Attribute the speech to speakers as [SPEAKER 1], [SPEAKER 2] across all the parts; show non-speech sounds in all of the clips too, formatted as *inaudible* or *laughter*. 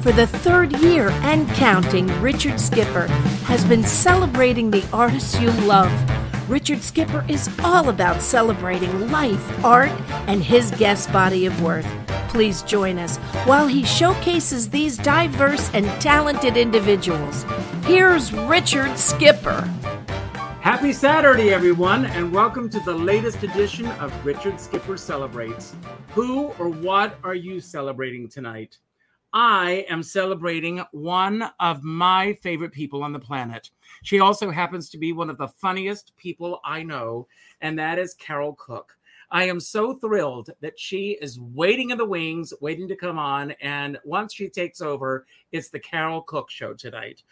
[SPEAKER 1] For the third year and counting, Richard Skipper has been celebrating the artists you love. Richard Skipper is all about celebrating life, art, and his guest body of work. Please join us while he showcases these diverse and talented individuals. Here's Richard Skipper.
[SPEAKER 2] Happy Saturday, everyone, and welcome to the latest edition of Richard Skipper Celebrates. Who or what are you celebrating tonight? I am celebrating one of my favorite people on the planet. She also happens to be one of the funniest people I know, and that is Carole Cook. I am so thrilled that she is waiting in the wings, waiting to come on. And once she takes over, it's the Carole Cook Show tonight.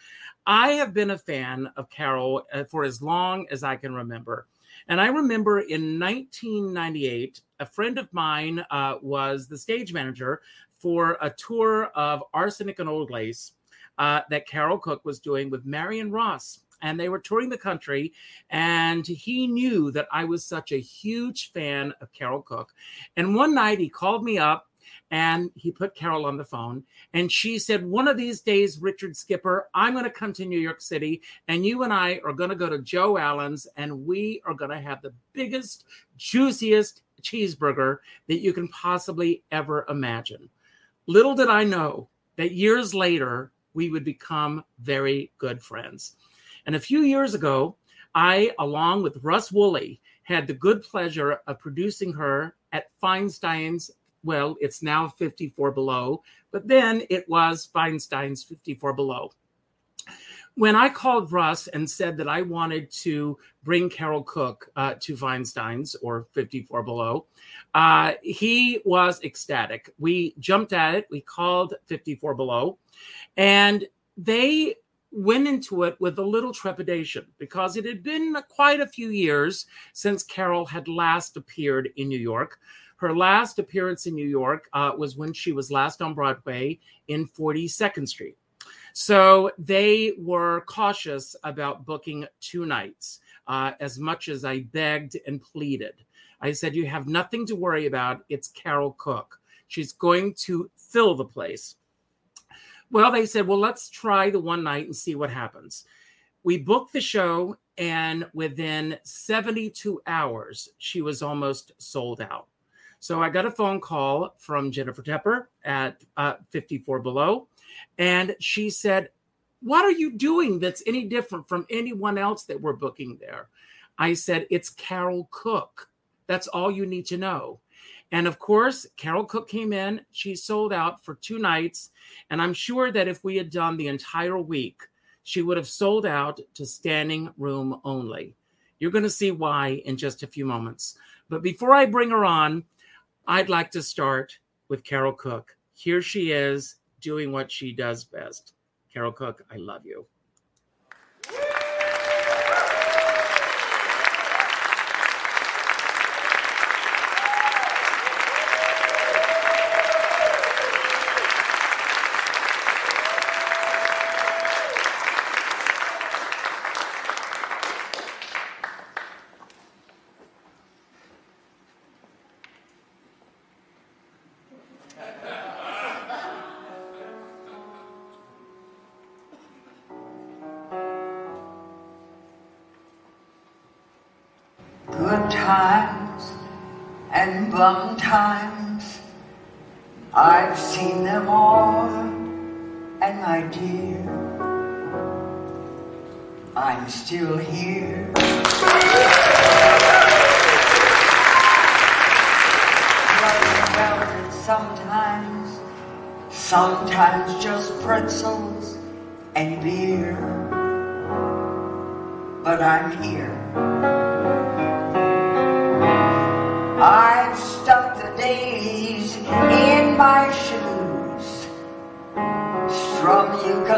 [SPEAKER 2] I have been a fan of Carole uh, for as long as I can remember. And I remember in 1998, a friend of mine uh, was the stage manager for a tour of Arsenic and Old Lace uh, that Carole Cook was doing with Marion Ross. And they were touring the country, and he knew that I was such a huge fan of Carole Cook. And one night he called me up and he put Carole on the phone. And she said, One of these days, Richard Skipper, I'm going to come to New York City, and you and I are going to go to Joe Allen's, and we are going to have the biggest, juiciest cheeseburger that you can possibly ever imagine. Little did I know that years later, we would become very good friends. And a few years ago, I, along with Russ Woolley, had the good pleasure of producing her at Feinstein's. Well, it's now 54 Below, but then it was Feinstein's 54 Below when I called Russ and said that I wanted to bring Carole Cook uh, to Feinstein's or 54 Below, uh, he was ecstatic. We jumped at it. We called 54 Below, and they went into it with a little trepidation because it had been quite a few years since Carole had last appeared in New York. Her last appearance in New York uh, was when she was last on Broadway in 42nd Street. So they were cautious about booking two nights, uh, as much as I begged and pleaded. I said, You have nothing to worry about. It's Carole Cook. She's going to fill the place. Well, they said, Well, let's try the one night and see what happens. We booked the show, and within 72 hours, she was almost sold out. So I got a phone call from Jennifer Tepper at uh, 54 Below and she said, What are you doing that's any different from anyone else that we're booking there? I said, It's Carole Cook. That's all you need to know. And of course, Carole Cook came in. She sold out for two nights. And I'm sure that if we had done the entire week, she would have sold out to standing room only. You're going to see why in just a few moments. But before I bring her on, I'd like to start with Carole Cook. Here she is doing what she does best. Carole Cook, I love you.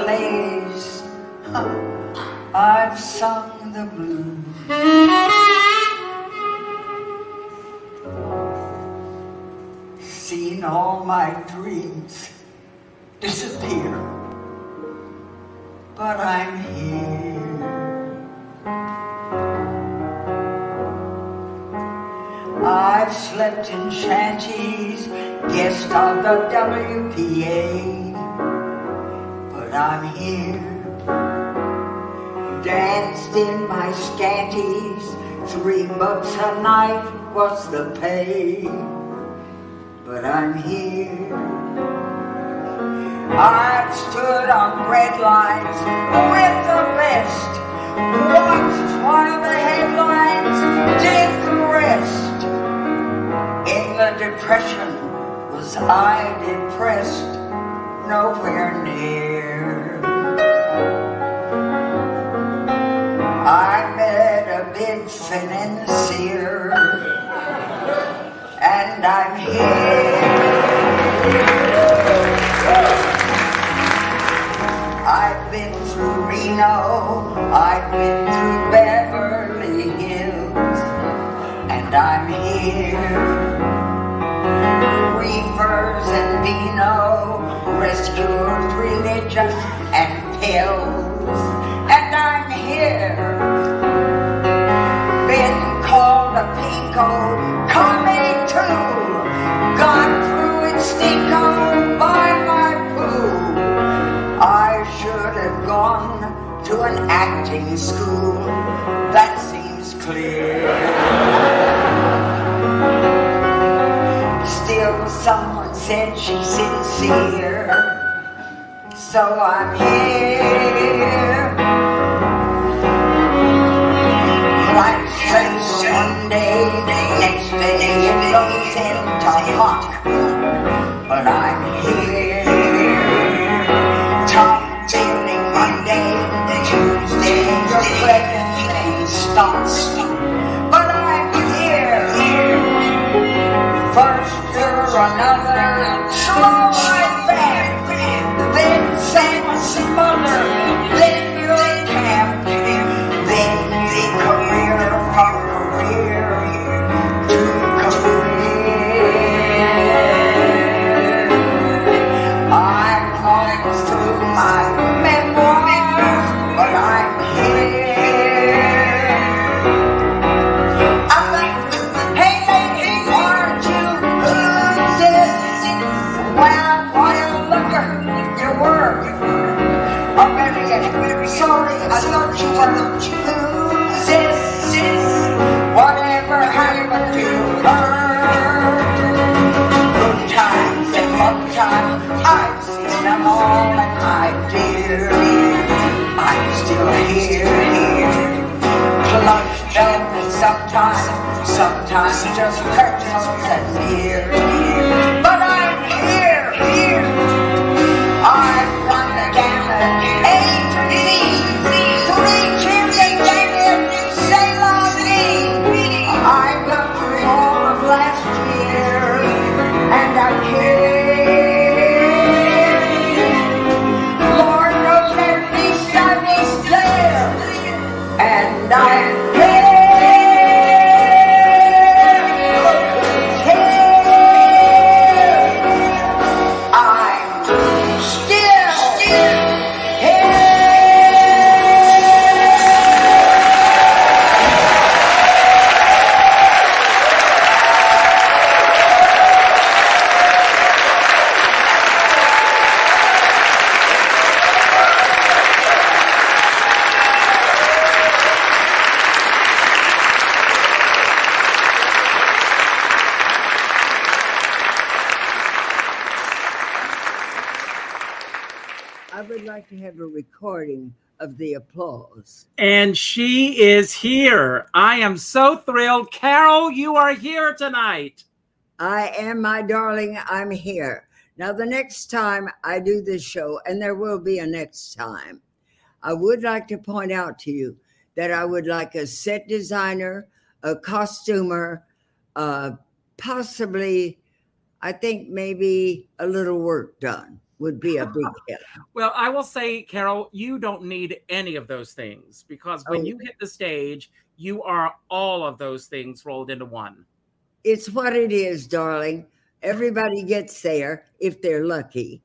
[SPEAKER 2] *laughs*
[SPEAKER 3] I've sung the blues. Seen all my dreams disappear, but I'm here. I've slept in shanties, guest of the WPA
[SPEAKER 4] but I'm here. Danced in my scanties, three bucks a night was the pay, but I'm here. I've stood on red lines with the best, watched while the headlines did the rest. In the depression, was I depressed? Nowhere near. I met a big financier, and I'm here. I've been through Reno, I've been through Beverly Hills, and I'm here. Reefers and vino, rescued religion and pills, here. Been called a coming to, gone through stinko by my poo. I should have gone to an acting school. That seems clear. Still, someone said she's sincere. So I'm here. To
[SPEAKER 5] have a recording of the applause.
[SPEAKER 2] And she is here. I am so thrilled. Carole, you are here tonight.
[SPEAKER 5] I am, my darling, I'm here. Now, the next time I do this show, and there will be a next time, I would like to point out to you that I would like a set designer, a costumer, uh, possibly, I think maybe a little work done would be a big *laughs* help.
[SPEAKER 2] Well, I will say, Carole, you don't need any of those things because when
[SPEAKER 5] Oh.
[SPEAKER 2] you hit the stage, you are all of those things rolled into one.
[SPEAKER 5] It's what it is, darling. Everybody gets there if they're lucky.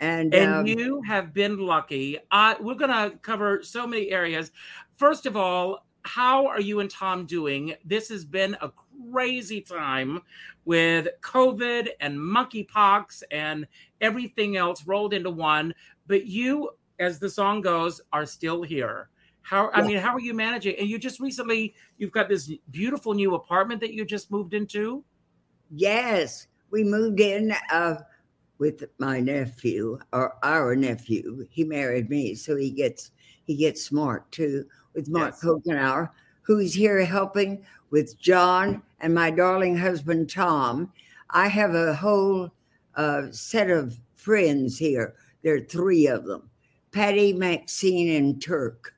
[SPEAKER 5] And,
[SPEAKER 2] And
[SPEAKER 5] um,
[SPEAKER 2] you have been lucky. Uh, we're going to cover so many areas. First of all, how are you and Tom doing? This has been a crazy time with COVID and monkeypox and everything else rolled into one. But you, as the song goes, are still here. How I mean, how are you managing? And you just recently you've got this beautiful new apartment that you just moved into.
[SPEAKER 4] Yes, we moved in uh, with my nephew or our nephew. He married me, so he gets he gets smart too with Mark yes. Kokenauer, who's here helping with John and my darling husband Tom. I have a whole uh, set of friends here. There are three of them: Patty, Maxine, and Turk.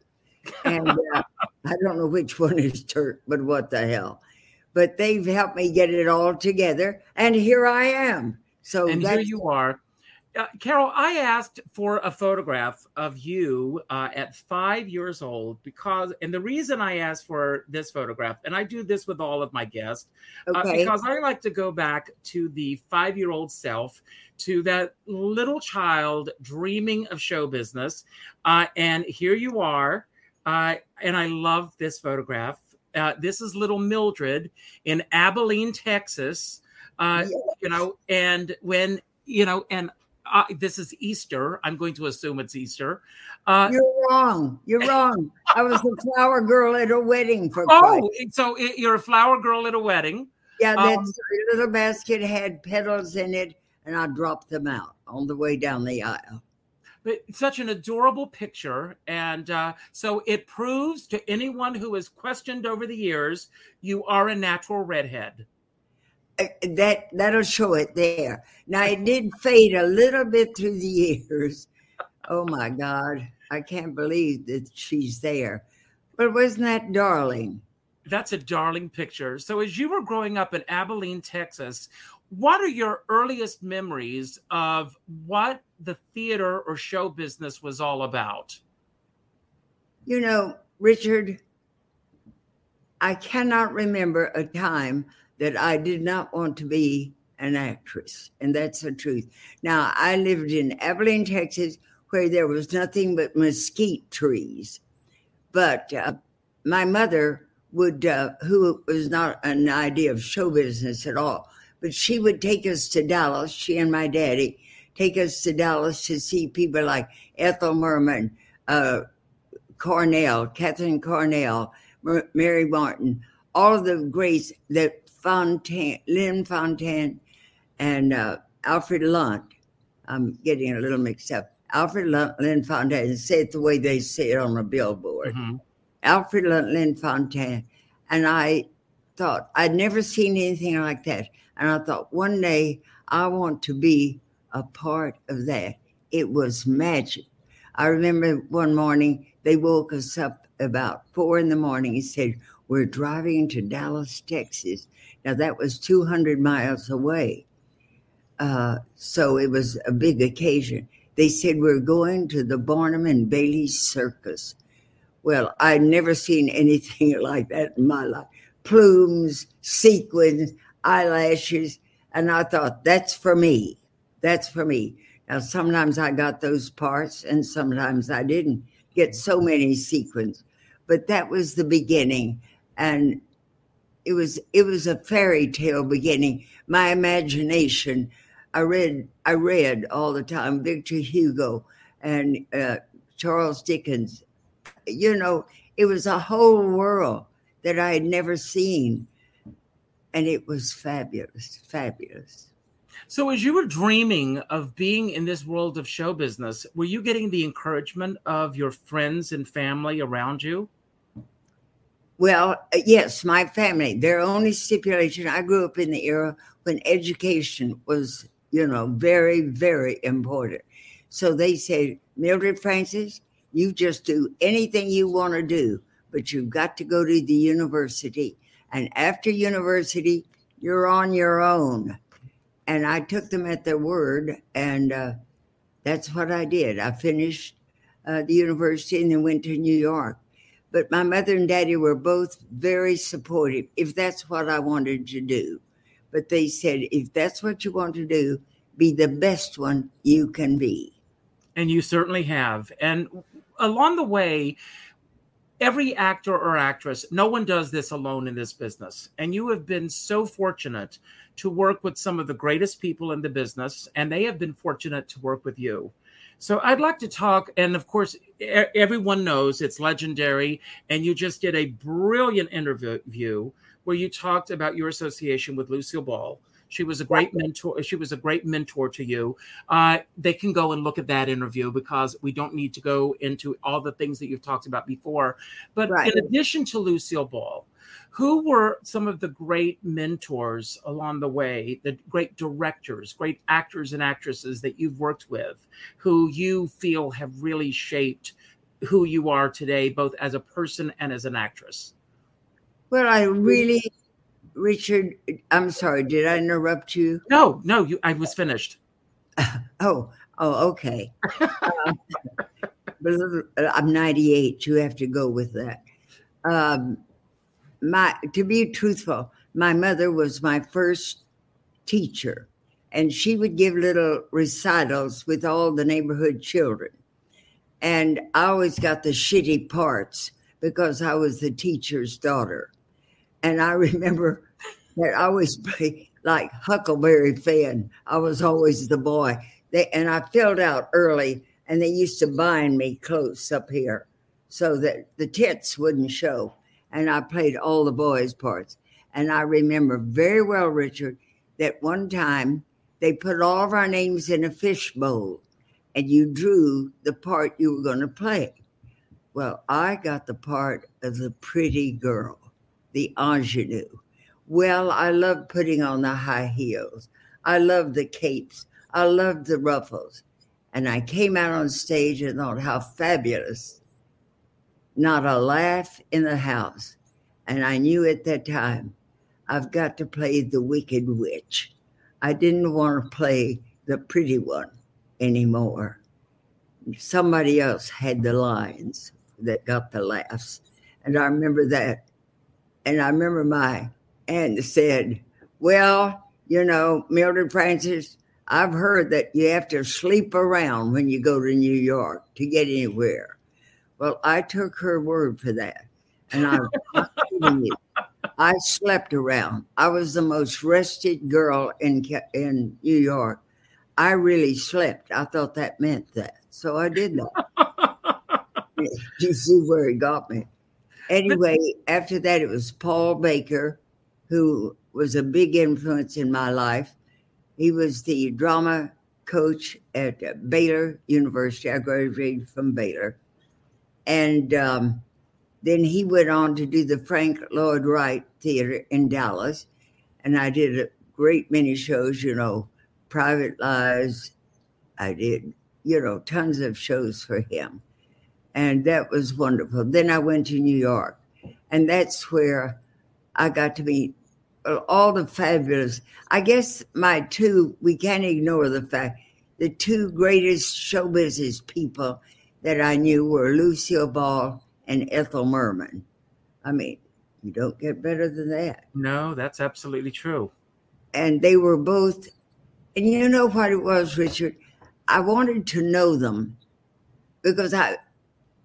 [SPEAKER 4] And uh, *laughs* I don't know which one is Turk, but what the hell but they've helped me get it all together. And here I am. So
[SPEAKER 2] and here you are. Uh, Carole, I asked for a photograph of you uh, at five years old because, and the reason I asked for this photograph, and I do this with all of my guests, uh, okay. uh, because I like to go back to the five year old self, to that little child dreaming of show business. Uh, and here you are. Uh, and I love this photograph. Uh, this is little Mildred in Abilene, Texas. Uh, yes. You know, and when you know, and uh, this is Easter. I'm going to assume it's Easter.
[SPEAKER 4] Uh, you're wrong. You're *laughs* wrong. I was a flower girl at a wedding for.
[SPEAKER 2] Oh, so it, you're a flower girl at a wedding.
[SPEAKER 4] Yeah, that um, little basket had petals in it, and I dropped them out on the way down the aisle
[SPEAKER 2] but such an adorable picture. And uh, so it proves to anyone who has questioned over the years, you are a natural redhead.
[SPEAKER 4] Uh, that that'll show it there. Now it did fade a little bit through the years. Oh my God, I can't believe that she's there. But wasn't that darling?
[SPEAKER 2] That's a darling picture. So as you were growing up in Abilene, Texas, what are your earliest memories of what the theater or show business was all about?
[SPEAKER 4] You know, Richard, I cannot remember a time that I did not want to be an actress, and that's the truth. Now, I lived in Abilene, Texas, where there was nothing but mesquite trees. But uh, my mother would, uh, who was not an idea of show business at all, but she would take us to Dallas, she and my daddy, take us to Dallas to see people like Ethel Merman, uh, Cornell, Katharine Cornell, Mary Martin, all of the greats that Fontanne, Lynn Fontanne, and uh, Alfred Lunt. I'm getting a little mixed up. Alfred Lunt, Lynn Fontanne, say it the way they say it on a billboard. Mm-hmm. Alfred Lunt, Lynn Fontanne. And I thought, I'd never seen anything like that. And I thought, one day I want to be a part of that. It was magic. I remember one morning they woke us up about four in the morning and said, We're driving to Dallas, Texas. Now that was 200 miles away. Uh, so it was a big occasion. They said, We're going to the Barnum and Bailey Circus. Well, I'd never seen *laughs* anything like that in my life plumes, sequins eyelashes. And I thought, that's for me. That's for me. Now, sometimes I got those parts and sometimes I didn't get so many sequins, but that was the beginning. And it was it was a fairy tale beginning. My imagination. I read I read all the time Victor Hugo and uh, Charles Dickens. You know, it was a whole world that I had never seen and it was fabulous, fabulous.
[SPEAKER 2] So, as you were dreaming of being in this world of show business, were you getting the encouragement of your friends and family around you?
[SPEAKER 4] Well, uh, yes, my family. Their only stipulation I grew up in the era when education was, you know, very, very important. So they said, Mildred Frances, you just do anything you want to do, but you've got to go to the university and after university, you're on your own. And I took them at their word, and uh, that's what I did. I finished uh, the university and then went to New York. But my mother and daddy were both very supportive if that's what I wanted to do. But they said, if that's what you want to do, be the best one you can be.
[SPEAKER 2] And you certainly have. And along the way, every actor or actress, no one does this alone in this business. And you have been so fortunate to work with some of the greatest people in the business, and they have been fortunate to work with you. So I'd like to talk, and of course, everyone knows it's legendary, and you just did a brilliant interview where you talked about your association with Lucille Ball. She was a great mentor. She was a great mentor to you. Uh, they can go and look at that interview because we don't need to go into all the things that you've talked about before. But right. in addition to Lucille Ball, who were some of the great mentors along the way, the great directors, great actors and actresses that you've worked with, who you feel have really shaped who you are today, both as a person and as an actress?
[SPEAKER 4] Well, I really, Richard, I'm sorry, did I interrupt you?
[SPEAKER 2] No, no, you, I was finished. *laughs*
[SPEAKER 4] oh, oh, okay. *laughs* uh, I'm 98. You have to go with that. Um, my to be truthful, my mother was my first teacher, and she would give little recitals with all the neighborhood children. And I always got the shitty parts because I was the teacher's daughter. And I *laughs* remember that I always played like Huckleberry Finn. I was always the boy. They, and I filled out early, and they used to bind me close up here so that the tits wouldn't show and I played all the boys' parts. And I remember very well, Richard, that one time they put all of our names in a fishbowl and you drew the part you were going to play. Well, I got the part of the pretty girl, the ingenue. Well, I loved putting on the high heels. I loved the capes. I loved the ruffles. And I came out on stage and thought how fabulous not a laugh in the house. And I knew at that time, I've got to play the wicked witch. I didn't want to play the pretty one anymore. Somebody else had the lines that got the laughs. And I remember that. And I remember my aunt said, Well, you know, Mildred Frances, I've heard that you have to sleep around when you go to New York to get anywhere. Well, I took her word for that. And I, I slept around. I was the most rested girl in in New York. I really slept. I thought that meant that. So I did that. *laughs* you see where it got me. Anyway, after that, it was Paul Baker, who was a big influence in my life. He was the drama coach at Baylor University. I graduated from Baylor. And um, then he went on to do the Frank Lloyd Wright Theater in Dallas. And I did a great many shows, you know, Private Lives. I did, you know, tons of shows for him. And that was wonderful. Then I went to New York. And that's where I got to meet all the fabulous. I guess my two, we can't ignore the fact, the two greatest show business people that I knew were Lucille Ball and Ethel Merman. I mean, you don't get better than that.
[SPEAKER 2] No, that's absolutely true.
[SPEAKER 4] And they were both, and you know what it was, Richard? I wanted to know them because I,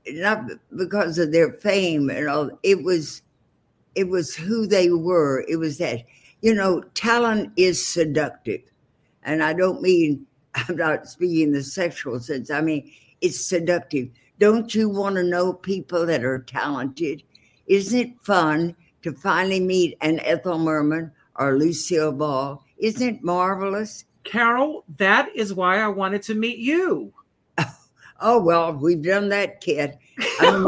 [SPEAKER 4] not because of their fame and all, it was, it was who they were. It was that, you know, talent is seductive. And I don't mean, *laughs* I'm not speaking the sexual sense. I mean, it's seductive. Don't you want to know people that are talented? Isn't it fun to finally meet an Ethel Merman or Lucille Ball? Isn't it marvelous?
[SPEAKER 2] Carole, that is why I wanted to meet you. *laughs*
[SPEAKER 4] Oh, well, we've done that, kid. Mean,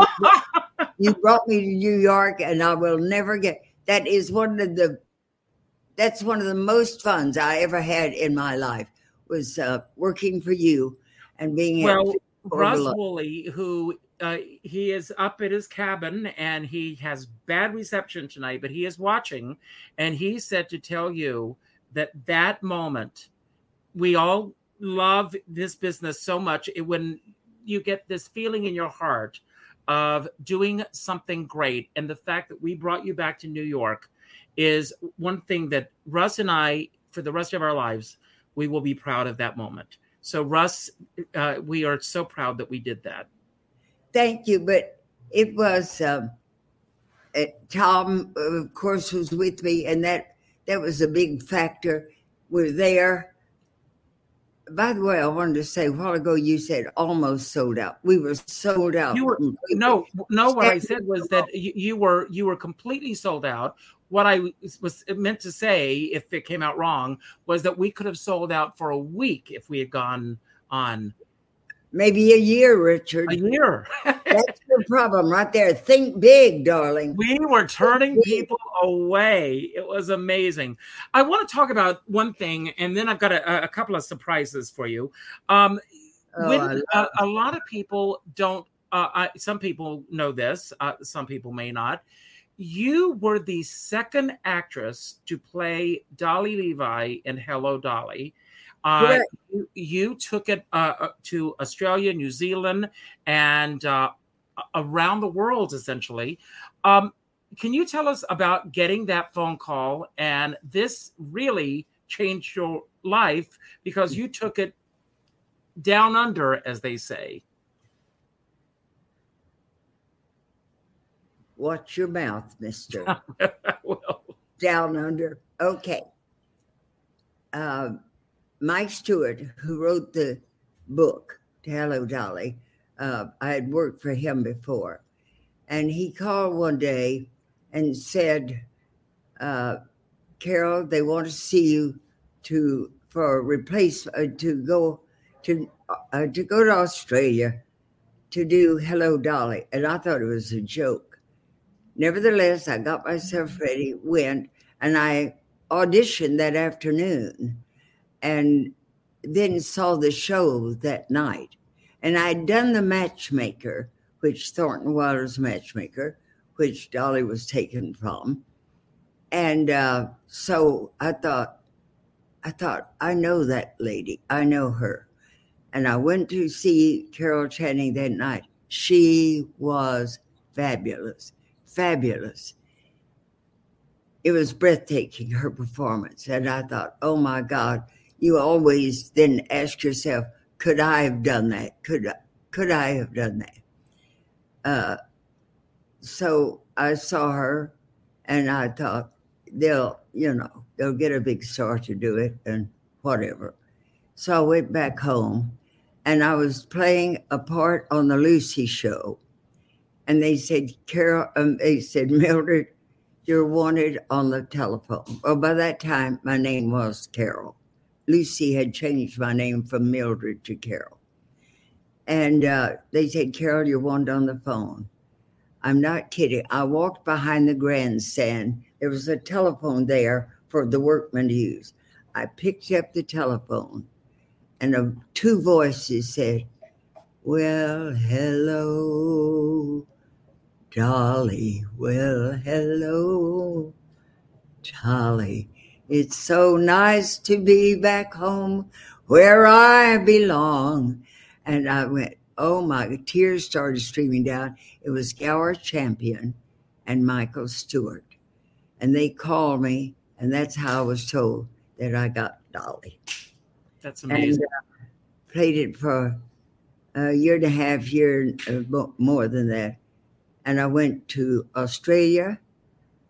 [SPEAKER 4] *laughs* you brought me to New York, and I will never get that is one of the that's one of the most funs I ever had in my life was uh, working for you and being
[SPEAKER 2] well, Russ Woolley, who uh, he is up at his cabin and he has bad reception tonight, but he is watching, and he said to tell you that that moment, we all love this business so much. It, when you get this feeling in your heart of doing something great, and the fact that we brought you back to New York is one thing that Russ and I, for the rest of our lives, we will be proud of that moment so, Russ, uh, we are so proud that we did that.
[SPEAKER 4] Thank you. But it was um, uh, Tom, of course, was with me, and that that was a big factor. We're there. By the way, I wanted to say a while ago you said almost sold out. We were sold out.
[SPEAKER 2] You were no, no. What I said was that you, you were you were completely sold out. What I was meant to say, if it came out wrong, was that we could have sold out for a week if we had gone on
[SPEAKER 4] maybe a year, Richard.
[SPEAKER 2] a year. *laughs*
[SPEAKER 4] That's the problem right there. Think big, darling.
[SPEAKER 2] we were turning people away. It was amazing. I want to talk about one thing, and then I've got a, a couple of surprises for you. Um,
[SPEAKER 4] Oh,
[SPEAKER 2] when, uh, a lot of people don't. Uh, I, some people know this. Uh, some people may not. You were the second actress to play Dolly Levi in Hello Dolly. Uh, you, you took it uh, uh, to Australia, New Zealand, and uh, around the world, essentially. Um, can you tell us about getting that phone call? And this really changed your life because you took it down under, as they say.
[SPEAKER 4] Watch your mouth, mister. *laughs*
[SPEAKER 2] well,
[SPEAKER 4] Down under. Okay. Uh, Mike Stewart, who wrote the book, Hello Dolly, uh, I had worked for him before. And he called one day and said, uh, Carole, they want to see you to for a replace uh, to go to uh, to go to Australia to do Hello Dolly, and I thought it was a joke. Nevertheless, I got myself ready, went, and I auditioned that afternoon, and then saw the show that night. And I'd done the matchmaker, which Thornton Wilder's matchmaker, which Dolly was taken from. And uh, so I thought, I thought, I know that lady. I know her. And I went to see Carol Channing that night. She was fabulous, fabulous. It was breathtaking, her performance. And I thought, oh my God, you always then ask yourself, could I have done that? Could could I have done that? Uh, so I saw her and I thought, they'll, you know, they'll get a big star to do it and whatever. So I went back home and I was playing a part on the Lucy show. And they said, Carole, um, they said, *laughs* Mildred, you're wanted on the telephone. Well, by that time, my name was Carole. Lucy had changed my name from Mildred to Carole. And uh, they said, Carole, you're wanted on the phone. I'm not kidding. I walked behind the grandstand. There was a telephone there for the workmen to use. I picked up the telephone, and uh, two voices said, Well, hello, Dolly. Well, hello, Dolly. It's so nice to be back home where I belong. And I went, oh my, tears started streaming down. It was Gower Champion and Michael Stewart. And they called me, and that's how I was told that I got Dolly.
[SPEAKER 2] that's
[SPEAKER 4] And
[SPEAKER 2] amazing.
[SPEAKER 4] uh, played it for a year and a half, year uh, more than that. And I went to Australia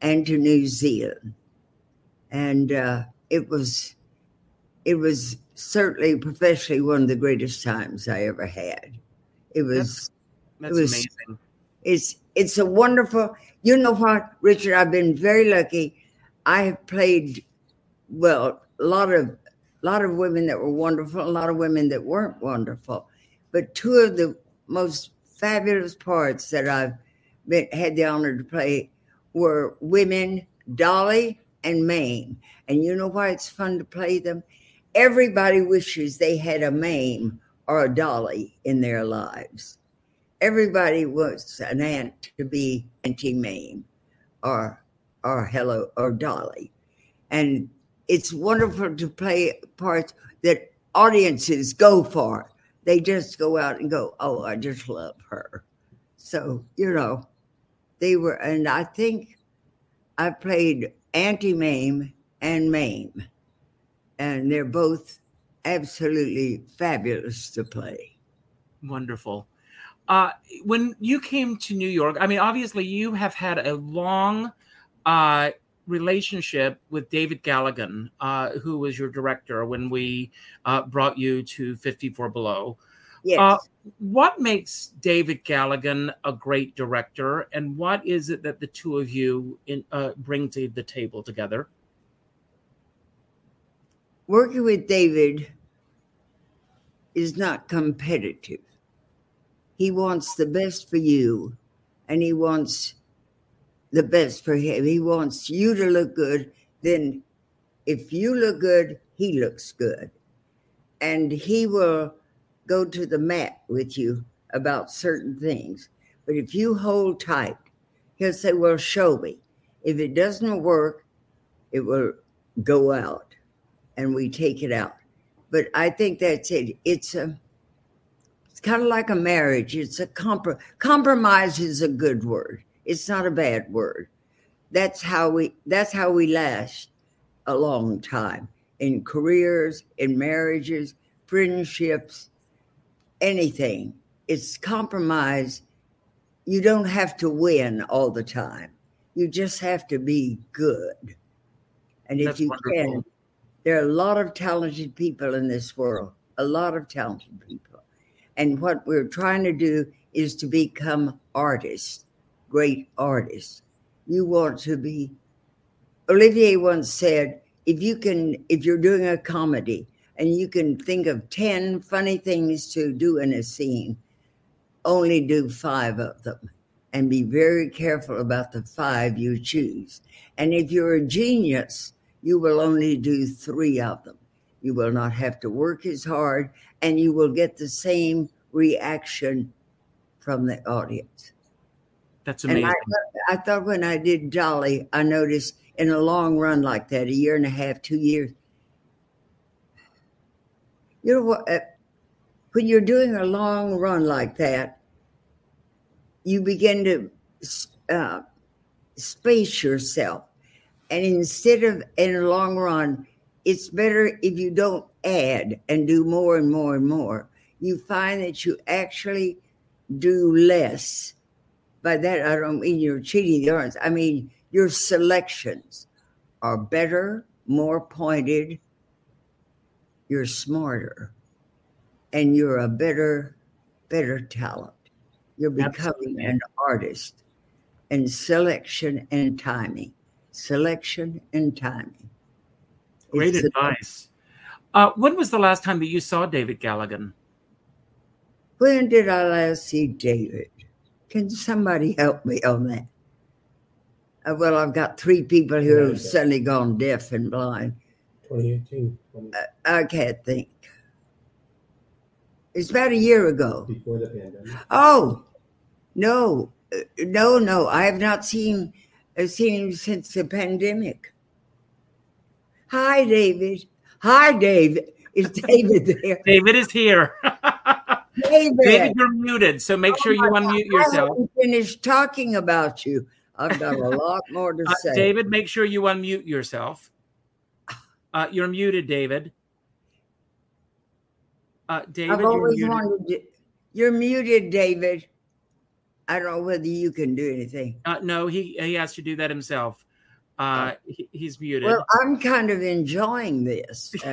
[SPEAKER 4] and to New Zealand. And uh, it was, it was certainly professionally one of the greatest times I ever had. It was
[SPEAKER 2] That's
[SPEAKER 4] was-
[SPEAKER 2] amazing.
[SPEAKER 4] it's it's a wonderful you know what richard i've been very lucky i have played well a lot of a lot of women that were wonderful a lot of women that weren't wonderful but two of the most fabulous parts that i've been, had the honor to play were women dolly and mame and you know why it's fun to play them everybody wishes they had a mame or a dolly in their lives everybody wants an aunt to be Auntie Mame or or Hello or Dolly. And it's wonderful to play parts that audiences go for. They just go out and go, Oh, I just love her. So, you know, they were and I think I played Auntie Mame and Mame. And they're both absolutely fabulous to play.
[SPEAKER 2] Wonderful. Uh, when you came to New York, I mean, obviously you have had a long uh, relationship with David Galligan, uh, who was your director when we uh, brought you to 54 Below.
[SPEAKER 4] Yes.
[SPEAKER 2] Uh, what makes David Galligan a great director, and what is it that the two of you in, uh, bring to the table together?
[SPEAKER 4] Working with David is not competitive. He wants the best for you, and he wants the best for him. He wants you to look good. Then, if you look good, he looks good. And he will go to the mat with you about certain things. But if you hold tight, he'll say, Well, show me. If it doesn't work, it will go out and we take it out. But I think that's it. It's a it's kind of like a marriage. It's a compro- compromise is a good word. It's not a bad word. That's how we that's how we last a long time in careers, in marriages, friendships, anything. It's compromise. You don't have to win all the time. You just have to be good. And if you
[SPEAKER 2] wonderful.
[SPEAKER 4] can, there are a lot of talented people in this world, a lot of talented people. And what we're trying to do is to become artists, great artists. You want to be, Olivier once said, if you can, if you're doing a comedy and you can think of 10 funny things to do in a scene, only do five of them and be very careful about the five you choose. And if you're a genius, you will only do three of them. You will not have to work as hard and you will get the same reaction from the audience.
[SPEAKER 2] That's
[SPEAKER 4] And
[SPEAKER 2] amazing.
[SPEAKER 4] I, I thought when I did Dolly, I noticed in a long run like that, a year and a half, two years, you know what? uh, When you're doing a long run like that, you begin to uh, space yourself. And instead of in a long run, it's better if you don't add and do more and more and more. You find that you actually do less. By that, I don't mean you're cheating the audience. I mean your selections are better, more pointed. You're smarter, and you're a better, better talent. You're becoming
[SPEAKER 2] Absolutely.
[SPEAKER 4] an artist. And selection and timing, selection and timing.
[SPEAKER 2] Great
[SPEAKER 4] It's
[SPEAKER 2] advice. Uh, when was the last time that you saw David Galligan?
[SPEAKER 4] When did I last see David? Can somebody help me on that? Uh, well, I've got three people here who've suddenly gone deaf and blind.
[SPEAKER 6] 2018, when-
[SPEAKER 4] I can't think. It's about a year ago.
[SPEAKER 6] before the pandemic.
[SPEAKER 4] Oh, no, Uh, no, no. I have not seen uh, seen him since the pandemic. Hi, David. Hi, David. Is *laughs* David there?
[SPEAKER 2] David is here. *laughs*
[SPEAKER 4] David.
[SPEAKER 2] David, you're muted, so make sure you
[SPEAKER 4] Oh
[SPEAKER 2] unmute
[SPEAKER 4] God, I
[SPEAKER 2] yourself.
[SPEAKER 4] haven't finished talking about you. I've got a lot more to
[SPEAKER 2] Uh,
[SPEAKER 4] say.
[SPEAKER 2] David, make sure you unmute yourself. Uh, you're muted, David. Uh, David,
[SPEAKER 4] I've
[SPEAKER 2] you're muted.
[SPEAKER 4] wanted to. You're muted, David. I don't know whether you can do anything.
[SPEAKER 2] Uh, no, he he has to do that himself. Uh, he, he's muted.
[SPEAKER 4] Well, I'm kind of enjoying this. *laughs*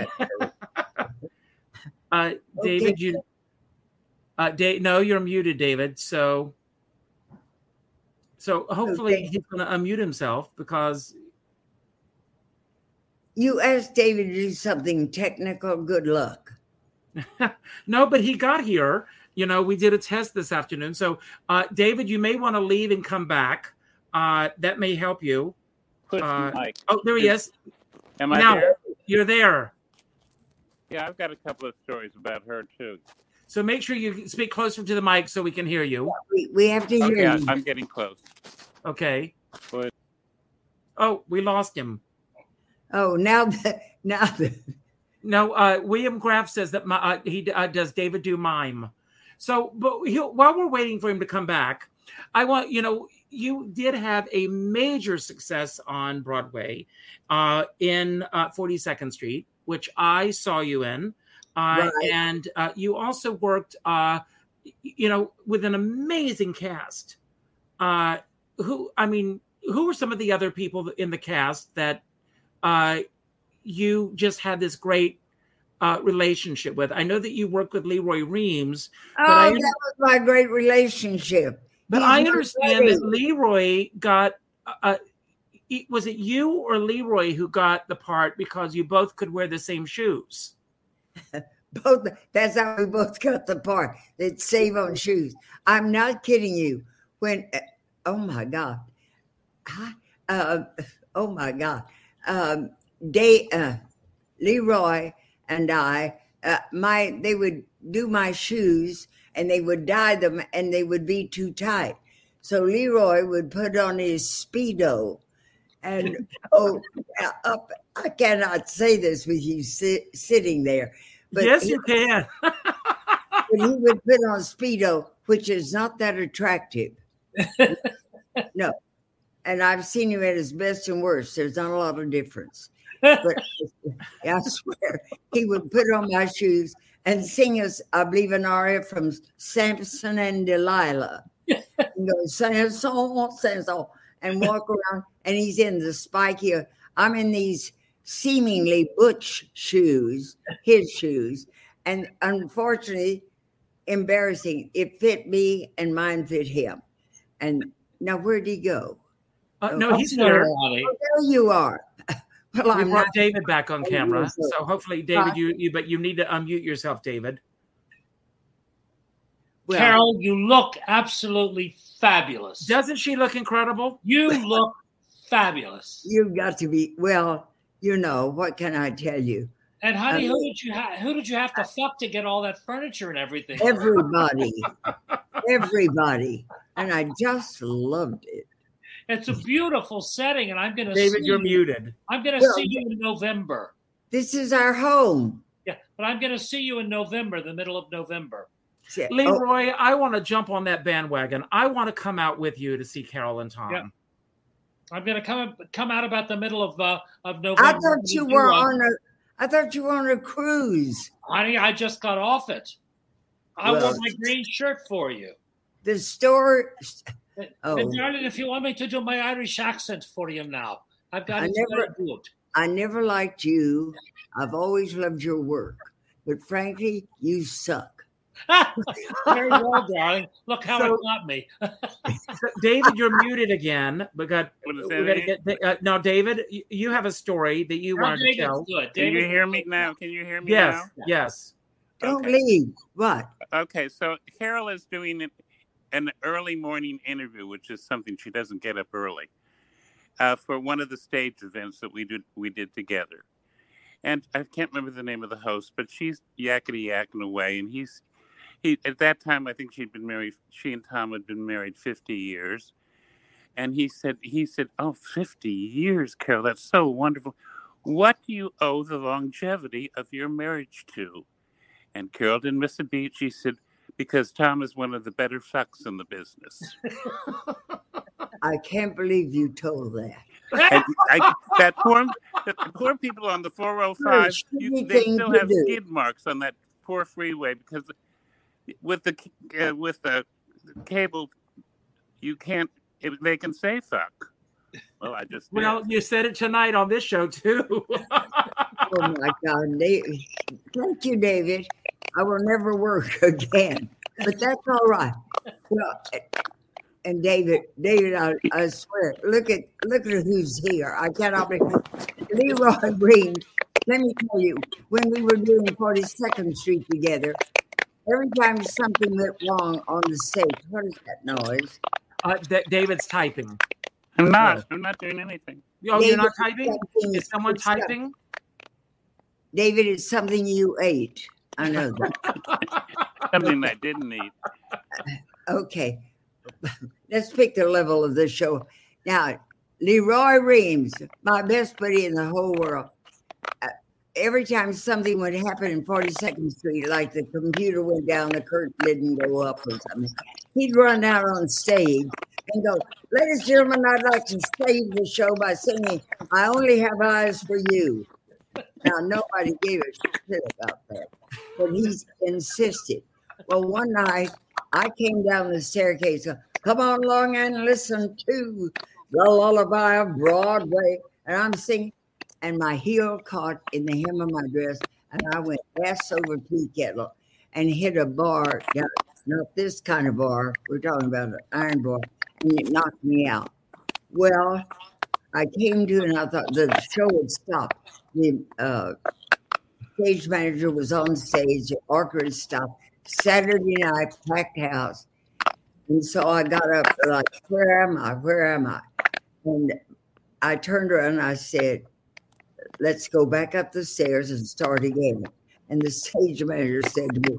[SPEAKER 2] uh, David, you. Uh, da- no, you're muted, David. So, so hopefully
[SPEAKER 4] Okay.
[SPEAKER 2] he's going to unmute himself because
[SPEAKER 4] you asked David to do something technical. Good luck. *laughs*
[SPEAKER 2] no, but he got here. You know, we did a test this afternoon. So, uh, David, you may want to leave and come back. Uh, that may help you. Uh. Oh, there he is.
[SPEAKER 7] Am I
[SPEAKER 2] now
[SPEAKER 7] there?
[SPEAKER 2] you're there.
[SPEAKER 7] Yeah, I've got a couple of stories about her too.
[SPEAKER 2] So make sure you speak closer to the mic so we can hear you.
[SPEAKER 4] We, we have to hear
[SPEAKER 7] yeah,
[SPEAKER 4] you.
[SPEAKER 7] I'm getting close.
[SPEAKER 2] Okay.
[SPEAKER 7] But
[SPEAKER 2] Oh, we lost him.
[SPEAKER 4] Oh, now that now that
[SPEAKER 2] No, uh, William Graff says that my, uh, he uh, does David do mime. So, but while we're waiting for him to come back, I want you know you did have a major success on Broadway uh, in uh, 42nd Street, which I saw you in, uh,
[SPEAKER 4] Right.
[SPEAKER 2] and uh, you also worked. Uh, you know, with an amazing cast. Uh, who, I mean, who were some of the other people in the cast that uh, you just had this great uh, relationship with? I know that you work with Lee Roy Reams,
[SPEAKER 4] Oh,
[SPEAKER 2] but I,
[SPEAKER 4] that was my great relationship.
[SPEAKER 2] but
[SPEAKER 4] He's
[SPEAKER 2] I understand that Lee Roy got. Uh, was it you or Lee Roy who got the part because you both could wear the same shoes? *laughs*
[SPEAKER 4] both that's how we both got the part that save on shoes i'm not kidding you when uh, oh my god I, uh, oh my god um they uh Lee Roy and i uh, my they would do my shoes and they would dye them and they would be too tight so Lee Roy would put on his speedo and *laughs* oh up i cannot say this with you sit, sitting there but
[SPEAKER 2] yes,
[SPEAKER 4] he-
[SPEAKER 2] you can. *laughs*
[SPEAKER 4] but he would put on speedo, which is not that attractive. *laughs* no, and I've seen him at his best and worst. There's not a lot of difference. But *laughs* I swear, he would put on my shoes and sing us, I believe, an aria from Samson and Delilah. and *laughs* go Samson, Samson, and walk around, and he's in the spiky. I'm in these seemingly butch shoes, his shoes, and unfortunately, embarrassing. It fit me, and mine fit him. And now, where'd he go?
[SPEAKER 2] Uh, no,
[SPEAKER 4] I'm
[SPEAKER 2] he's
[SPEAKER 8] Sorry,
[SPEAKER 2] here.
[SPEAKER 4] Oh, there you are. *laughs* well,
[SPEAKER 2] We
[SPEAKER 4] I'm
[SPEAKER 2] brought
[SPEAKER 4] not.
[SPEAKER 2] David back on
[SPEAKER 4] Oh,
[SPEAKER 2] camera, so hopefully, David, you, you but you need to unmute yourself, David.
[SPEAKER 4] Well,
[SPEAKER 8] Carole, you look absolutely fabulous.
[SPEAKER 2] Doesn't she look incredible?
[SPEAKER 8] you look fabulous.
[SPEAKER 4] you've got to be. Well, you know what can I tell you?
[SPEAKER 8] And honey,
[SPEAKER 4] Uh,
[SPEAKER 8] who did you have? Who did you have to fuck to get all that furniture and everything?
[SPEAKER 4] Everybody, *laughs* everybody, and I just loved it.
[SPEAKER 8] It's a beautiful setting, and I'm going to
[SPEAKER 2] David,
[SPEAKER 8] see
[SPEAKER 2] you're
[SPEAKER 8] you.
[SPEAKER 2] muted.
[SPEAKER 8] I'm going to
[SPEAKER 4] Well,
[SPEAKER 8] see you in November.
[SPEAKER 4] This is our home.
[SPEAKER 8] Yeah, but I'm going to see you in November, the middle of November.
[SPEAKER 4] See- oh,
[SPEAKER 2] Lee Roy, I want to jump on that bandwagon. I want to come out with you to see Carole and Tom.
[SPEAKER 8] Yeah. I'm going to come come out about the middle of uh, of November.
[SPEAKER 4] I thought you were
[SPEAKER 8] uh,
[SPEAKER 4] on a. I thought you were on a cruise.
[SPEAKER 8] Honey, I just got off it. I
[SPEAKER 4] Well-
[SPEAKER 8] wore my green shirt for you.
[SPEAKER 4] The store.
[SPEAKER 8] And,
[SPEAKER 4] Oh.
[SPEAKER 8] and darling, if you want me to do my Irish accent for you now, I've got
[SPEAKER 4] I
[SPEAKER 8] it
[SPEAKER 4] never-
[SPEAKER 8] very good.
[SPEAKER 4] I never liked you. I've always loved your work, but frankly, you suck. *laughs*
[SPEAKER 8] Very well, darling. Look how
[SPEAKER 2] So-
[SPEAKER 8] it got me. *laughs*
[SPEAKER 2] So, David, you're muted again. We got. We gotta get, uh, now, David, you, you have a story that you
[SPEAKER 8] Now,
[SPEAKER 2] wanted to
[SPEAKER 8] David's
[SPEAKER 2] tell.
[SPEAKER 8] good.
[SPEAKER 7] Can you hear me now? Can you hear me
[SPEAKER 2] Yes,
[SPEAKER 7] now?
[SPEAKER 2] yes.
[SPEAKER 4] Don't
[SPEAKER 7] Okay.
[SPEAKER 4] leave. What?
[SPEAKER 7] Okay, so Carole is doing an, an early morning interview, which is something she doesn't get up early, uh, for one of the stage events that we did we did together. And I can't remember the name of the host, but she's yakety yakking away, and he's he at that time I think she'd been married. She and Tom had been married fifty years, and he said he said, "Oh, 50 years, Carole, that's so wonderful. What do you owe the longevity of your marriage to?" And Carole didn't miss a beat. She said, because Tom is one of the better fucks in the business.
[SPEAKER 4] I can't believe you told that.
[SPEAKER 7] And I, that poor, the poor people on the 405, you, they still have
[SPEAKER 4] do.
[SPEAKER 7] skid marks on that poor freeway because with the uh, with the cable, you can't. It, they can say fuck. Well, I just did.
[SPEAKER 2] Well, you said it tonight on this show too.
[SPEAKER 4] Oh my God, David. Thank you, David. I will never work *laughs* again, but that's all right. Well, and David, David, I, I swear, look at look at who's here. I cannot believe Lee Roy Reams. Let me tell you, when we were doing 42nd Street together, every time something went wrong on the stage, what is that noise?
[SPEAKER 2] uh, D- David's typing.
[SPEAKER 7] I'm not. I'm not doing anything.
[SPEAKER 2] Oh, you're not typing? Is someone typing?
[SPEAKER 4] David, it's something you ate. I know that. *laughs*
[SPEAKER 7] Something I didn't eat.
[SPEAKER 4] Okay. *laughs* Let's pick the level of this show. Now, Lee Roy Reams, my best buddy in the whole world. Uh, every time something would happen in 42nd Street, like the computer went down, the curtain didn't go up or something, he'd run out on stage and go, Ladies and gentlemen, I'd like to save the show by singing, I Only Have Eyes for You. Now, nobody gave a shit about that, but he insisted. Well, one night I came down the staircase. Come on along and listen to the lullaby of Broadway. And I'm singing, and my heel caught in the hem of my dress, and I went ass over tea kettle and hit a bar. Not, not this kind of bar. We're talking about an iron bar, and it knocked me out. Well, I came to, and I thought the show would stop. The uh, stage manager was on stage, orchestra stopped. Saturday night, packed house. And so I got up, like, where am I? Where am I? And I turned around and I said, let's go back up the stairs and start again. And the stage manager said to me,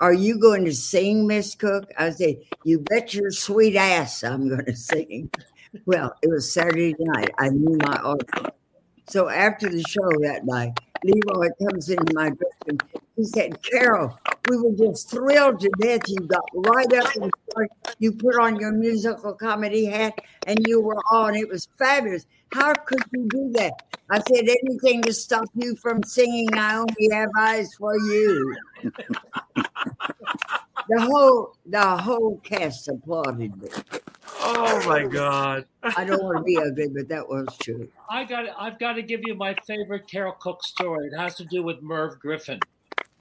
[SPEAKER 4] Are you going to sing, Miss Cook? I said, You bet your sweet ass I'm going *laughs* to sing. Well, it was Saturday night. I knew my audience. So after the show that night, Lee Roy comes into my dressing. He said, Carole, we were just thrilled to death. You got right up and. You put on your musical comedy hat and you were on. It was fabulous. How could you do that? I said, anything to stop you from singing I Only Have Eyes for You. the whole the whole cast applauded me.
[SPEAKER 2] Oh my God.
[SPEAKER 4] I don't want to be ugly, but that was true.
[SPEAKER 8] I got. I've got to give you my favorite Carole Cook story. It has to do with Merv Griffin.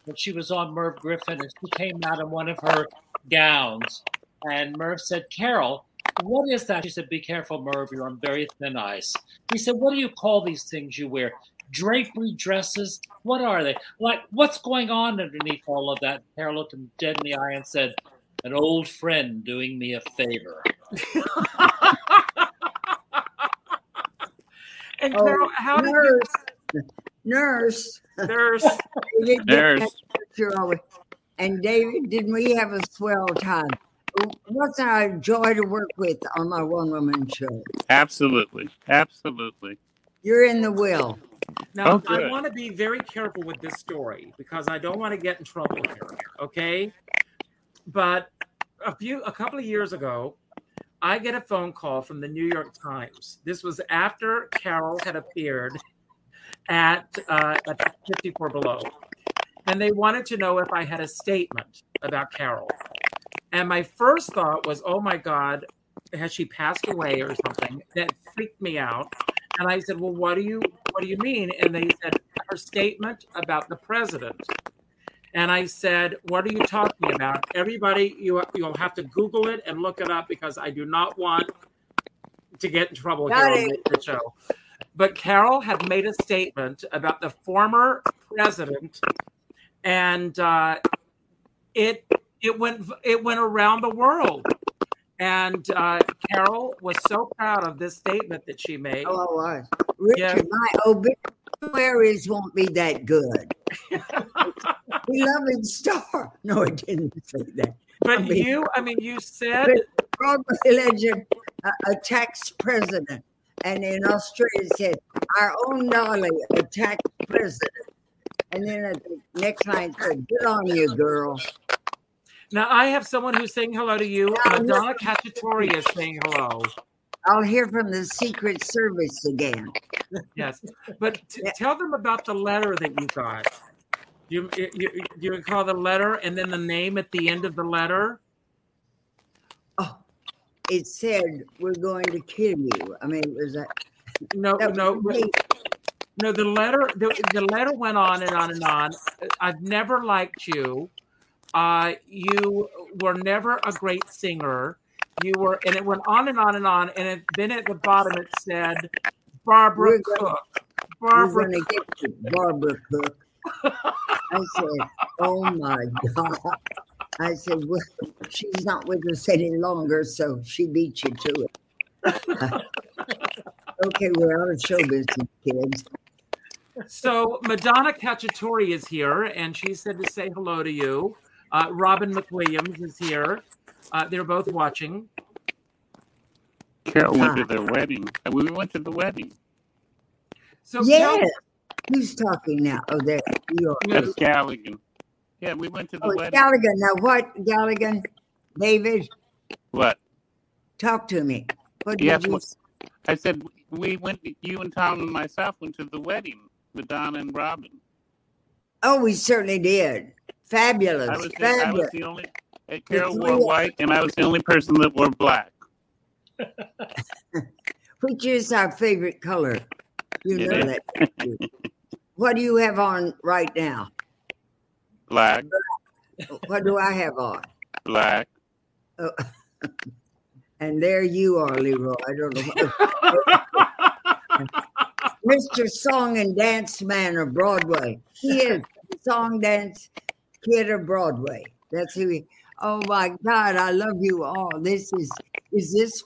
[SPEAKER 8] When she was on Merv Griffin, and she came out in one of her gowns, and Merv said, "Carole, what is that?" She said, "Be careful, Merv. You're on very thin ice." He said, "What do you call these things you wear? Drapery dresses? What are they? Like, what's going on underneath all of that?" Carole looked him dead in the eye and said, "An old friend doing me a favor." *laughs*
[SPEAKER 2] and
[SPEAKER 4] Oh,
[SPEAKER 2] Carole, how did you
[SPEAKER 4] Nurse, nurse,
[SPEAKER 2] nurse?
[SPEAKER 7] Nurse.
[SPEAKER 4] And David, didn't we have a swell time? Wasn't I a joy to work with on my one woman show?
[SPEAKER 7] Absolutely. Absolutely.
[SPEAKER 4] You're in the will.
[SPEAKER 2] Now,
[SPEAKER 7] Oh,
[SPEAKER 2] I want to be very careful with this story because I don't want to get in trouble here. Okay. But a few, a couple of years ago, I get a phone call from the New York Times. This was after Carole had appeared at, uh, at 54 Below. And they wanted to know if I had a statement about Carole. And my first thought was, oh my God, has she passed away or something? That freaked me out. And I said, "Well, what do you what do you mean?" And they said her statement about the president. And I said, "What are you talking about?" Everybody, you you'll have to Google it and look it up because I do not want to get in trouble
[SPEAKER 4] Got
[SPEAKER 2] here on the, the show. But Carole had made a statement about the former president, and uh, it it went it went around the world. And uh, Carole was so proud of this statement that she made.
[SPEAKER 4] Oh, I was. Richard, my obituaries won't be that good. *laughs* Beloved star. No, it didn't say that.
[SPEAKER 2] But
[SPEAKER 4] I mean-
[SPEAKER 2] you, I mean, you said
[SPEAKER 4] Broadway legend uh, attacks president. And in Australia, it said, Our own Dolly attacked president. And then at the next line, said, Good on you, girl.
[SPEAKER 2] Now I have someone who's saying hello to you. Donna Cacciatore is saying hello.
[SPEAKER 4] I'll hear from the Secret Service again.
[SPEAKER 2] Yes, but t-
[SPEAKER 4] Yeah.
[SPEAKER 2] tell them about the letter that you got. You, you, you, you recall the letter and then the name at the end of the letter?
[SPEAKER 4] Oh, it said, We're going to kill you. I mean, it was a.
[SPEAKER 2] No,
[SPEAKER 4] that
[SPEAKER 2] no, no. The letter, the, the letter went on and on and on. I've never liked you. Uh, you were never a great singer. You were, and it went on and on and on. And it, then at the bottom it said, Barbara
[SPEAKER 4] We're gonna-
[SPEAKER 2] Cook.
[SPEAKER 4] We're
[SPEAKER 2] Barbara
[SPEAKER 4] going to get you, Barbara Cook. I said, Oh my God. I said, Well, she's not with us any longer, so she beat you to it. *laughs* okay, we're out of show business, kids.
[SPEAKER 2] So Madonna Cacciatore is here, and she said to say hello to you. Uh, Robin McWilliams is here. Uh, they're both watching.
[SPEAKER 7] Carole went to their wedding. Uh, We went to the wedding.
[SPEAKER 2] So
[SPEAKER 4] yeah,
[SPEAKER 2] tell-
[SPEAKER 4] Who's talking now? Oh, there you are.
[SPEAKER 7] That's Galligan. Yeah, we went to the
[SPEAKER 4] Oh,
[SPEAKER 7] wedding.
[SPEAKER 4] Galligan. Now, what, Galligan? David,
[SPEAKER 7] What?
[SPEAKER 4] talk to me. What
[SPEAKER 7] Yeah,
[SPEAKER 4] did you
[SPEAKER 7] I said we went. You and Tom and myself went to the wedding with Donna and Robin.
[SPEAKER 4] Oh, we certainly did. Fabulous.
[SPEAKER 7] I was. The, I was the only.
[SPEAKER 4] Carole
[SPEAKER 7] wore white, and I was the only person that wore black. *laughs*
[SPEAKER 4] Which is our favorite color. You
[SPEAKER 7] It
[SPEAKER 4] know that. *laughs* What do you have on right now?
[SPEAKER 7] Black,
[SPEAKER 4] What do I have on?
[SPEAKER 7] black.
[SPEAKER 4] Oh. *laughs* And there you are, Lee Roy. I don't know. Mr. Song and Dance Man of Broadway. He is song dance kid of Broadway. That's who he. Oh my God, I love you all. This is is this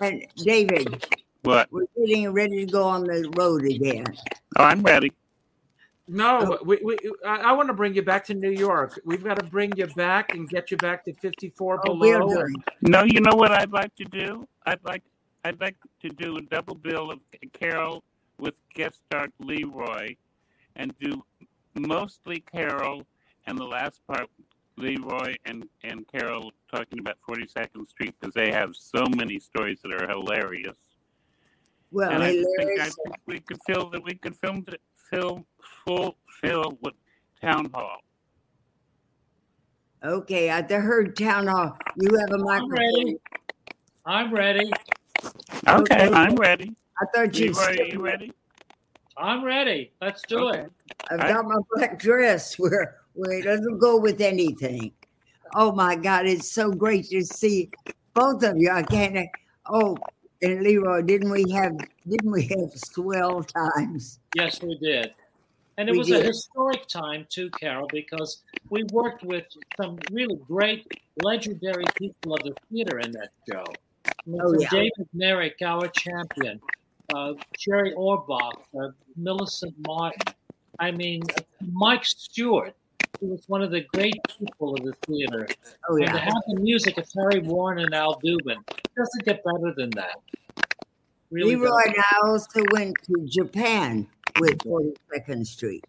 [SPEAKER 4] and David,
[SPEAKER 7] What?
[SPEAKER 4] we're getting ready to go on the road again.
[SPEAKER 7] Oh, I'm ready.
[SPEAKER 2] No, oh. we, we, I, I want to bring you back to New York. We've got to bring you back and get you back to 54
[SPEAKER 4] Oh, we're
[SPEAKER 2] below.
[SPEAKER 4] doing.
[SPEAKER 7] No, you know what I'd like to do? I'd like I'd like to do a double bill of Carole with guest star Lee Roy, and do mostly Carole, and the last part Lee Roy and and Carole talking about 42nd Street because they have so many stories that are hilarious.
[SPEAKER 4] Well,
[SPEAKER 7] and I just think I think we could feel that we could film th- fill full fill with town hall.
[SPEAKER 4] Okay, I heard town hall. You have a
[SPEAKER 8] I'm
[SPEAKER 4] microphone.
[SPEAKER 8] ready. I'm ready.
[SPEAKER 7] Okay,
[SPEAKER 4] Okay.
[SPEAKER 7] I'm ready.
[SPEAKER 4] I thought you
[SPEAKER 7] Lee Roy,
[SPEAKER 4] are
[SPEAKER 7] you ready?
[SPEAKER 8] I'm ready. Let's do
[SPEAKER 7] Okay.
[SPEAKER 8] it.
[SPEAKER 4] I've
[SPEAKER 7] I-
[SPEAKER 4] got my black dress *laughs* where where it doesn't go with anything. Oh my God, it's so great to see both of you. I can't. Oh, and Lee Roy, didn't we have didn't we have swell times?
[SPEAKER 8] Yes, we did. And it
[SPEAKER 4] We
[SPEAKER 8] was a historic time too, Carole, because we worked with some really great, legendary people of the theater in that show.
[SPEAKER 4] Oh, yeah.
[SPEAKER 8] David Merrick, our champion, uh, Jerry Orbach, uh, Millicent Martin. I mean, Mike Stewart, who was one of the great people of the theater.
[SPEAKER 4] Oh
[SPEAKER 8] And to
[SPEAKER 4] yeah.
[SPEAKER 8] have the music of Harry Warren and Al Dubin it doesn't get better than that. Really
[SPEAKER 4] Lee
[SPEAKER 8] Roy
[SPEAKER 4] and I also went to Japan with 42nd Street.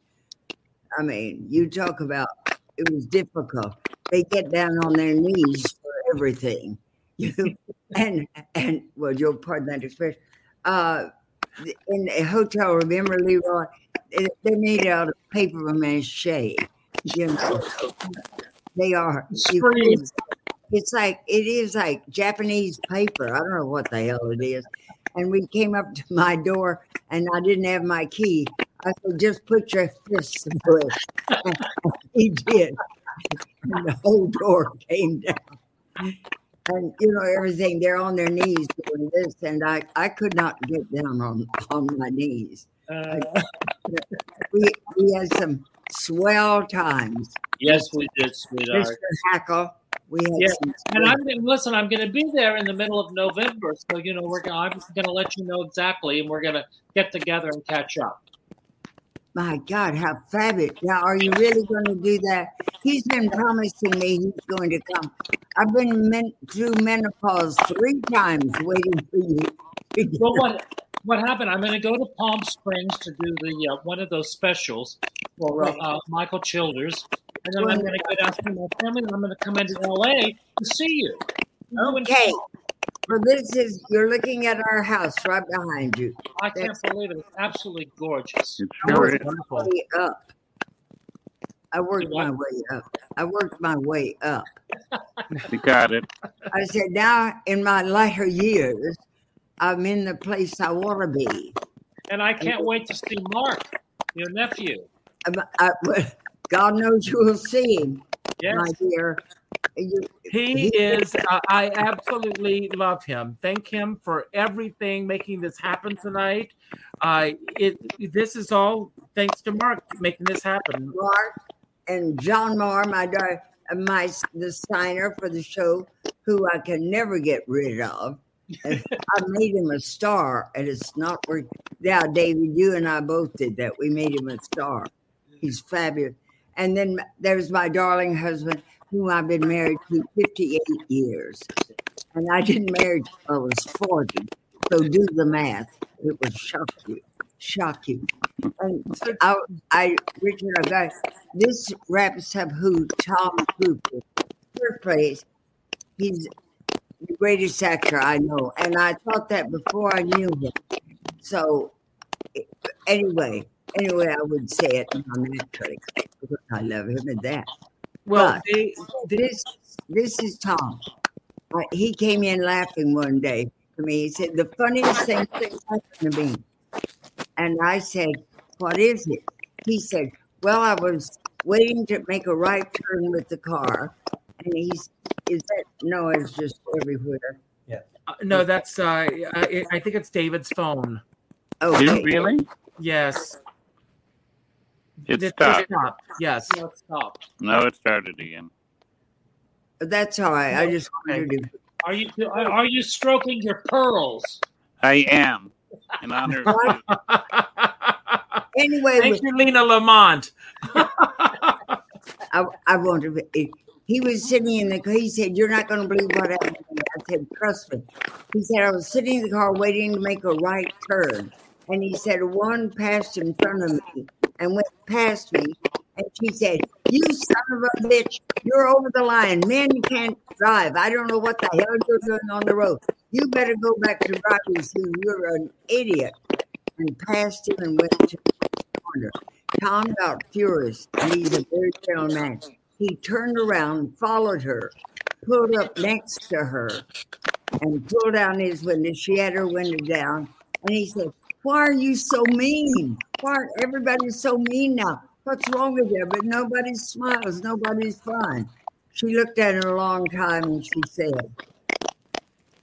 [SPEAKER 4] I mean, you talk about it was difficult. They get down on their knees for everything. You *laughs* and and well, you'll pardon that expression. Uh, in a hotel, remember Lee Roy? They they made it out of paper mache. You know, they are. It's like it is like Japanese paper. I don't know what the hell it is. And we came up to my door, and I didn't have my key. I said, "Just put your fist through *laughs* it." he did. And the whole door came down. And you know everything. They're on their knees doing this, and I I could not get down on on my knees.
[SPEAKER 8] Uh,
[SPEAKER 4] We we had some swell times.
[SPEAKER 8] yes, we did, sweetheart.
[SPEAKER 4] Mr. Hackle, we had
[SPEAKER 8] Yeah,
[SPEAKER 4] some.
[SPEAKER 8] And I'm gonna- listen. I'm going to be there in the middle of November, so you know we're. Gonna, I'm going to let you know exactly, and we're going to get together and catch up.
[SPEAKER 4] My God, how fabulous! Now, are you really going to do that? He's been promising me he's going to come. I've been men- through menopause three times waiting for you.
[SPEAKER 8] Well, what what happened? I'm going to go to Palm Springs to do the uh, one of those specials for uh, uh, Michael Childers, and then I'm going to go down to my family, and I'm going to come into L.A. to see you. You and-
[SPEAKER 4] Okay. Well, this is, you're looking at our house right behind you.
[SPEAKER 8] I can't believe it. It's absolutely gorgeous.
[SPEAKER 7] It
[SPEAKER 4] I
[SPEAKER 7] sure
[SPEAKER 4] worked
[SPEAKER 7] is.
[SPEAKER 4] my way up. I worked my way up. I worked my way up.
[SPEAKER 7] You got it.
[SPEAKER 4] I said, now in my latter years, I'm in the place I want to be.
[SPEAKER 8] And I can't wait to see Mark, your nephew.
[SPEAKER 4] I'm- I, *laughs* God knows you will see him,
[SPEAKER 8] Yes.
[SPEAKER 4] my dear. You,
[SPEAKER 2] He is, uh, I absolutely love him. Thank him for everything, making this happen tonight. Uh, it, this is all thanks to Mark making this happen.
[SPEAKER 4] Mark and John Marr, my daughter, my the signer for the show, who I can never get rid of. I made him a star, and it's not worth. Yeah, David, you and I both did that. We made him a star. He's fabulous. And then there's my darling husband, whom I've been married to 58 years, and I didn't marry till I was 40. So do the math. It would shock you, shock you. And I, I Richard, I got this wraps up who Tom Cooper. First place, he's the greatest actor I know, and I thought that before I knew him. So anyway, anyway, I would say it naturally because I love him and that.
[SPEAKER 2] Well, they,
[SPEAKER 4] This this is Tom. Uh, he came in laughing one day to me. He said, "The funniest thing happened to me," and I said, "What is it?" He said, "Well, I was waiting to make a right turn with the car, and he's is that noise just everywhere?"
[SPEAKER 2] uh, no, that's uh, I, I think it's David's phone.
[SPEAKER 7] Oh,
[SPEAKER 4] Okay,
[SPEAKER 7] really?
[SPEAKER 2] Yes,
[SPEAKER 7] It
[SPEAKER 2] It-
[SPEAKER 7] stopped.
[SPEAKER 2] stopped. Yes.
[SPEAKER 8] No, stop.
[SPEAKER 7] No, it started again.
[SPEAKER 4] that's all right. I just wanted to.
[SPEAKER 8] Are you are, are you stroking your pearls?
[SPEAKER 7] I am. In honor of *laughs*
[SPEAKER 4] Anyway,
[SPEAKER 2] Thank you, Lina Lamont. *laughs*
[SPEAKER 4] I, I want to. Be, he was sitting in the car. He said, "You're not going to believe what happened." I said, "Trust me." He said, "I was sitting in the car waiting to make a right turn, and he said one passed in front of me and went past me, and she said, "You son of a bitch, you're over the line. Men can't drive. I don't know what the hell you're doing on the road. You better go back to school. You're an idiot." And passed him and went to the corner. Tom got furious, and he's a very gentle man. He turned around, followed her, pulled up next to her, and pulled down his window. She had her window down, and he said, "Why are you so mean? Why are everybody so mean now? What's wrong with you?" But nobody smiles. Nobody's fun. She looked at him a long time, and she said,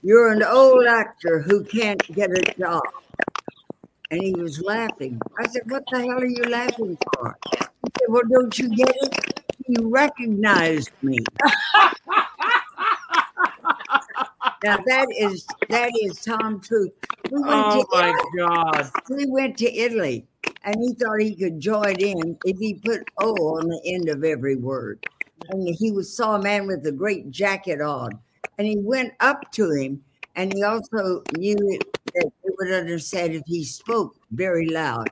[SPEAKER 4] "You're an old actor who can't get a job." And he was laughing. I said, What the hell are you laughing for? He said, Well, don't you get it? You recognized me. *laughs* now that is that is Tom Troupe. We went,
[SPEAKER 2] Oh
[SPEAKER 4] to
[SPEAKER 2] my
[SPEAKER 4] Italy.
[SPEAKER 2] God.
[SPEAKER 4] we went to Italy and he thought he could join in if he put O on the end of every word. And he was saw a man with a great jacket on. And he went up to him and he also knew that they would understand if he spoke very loud.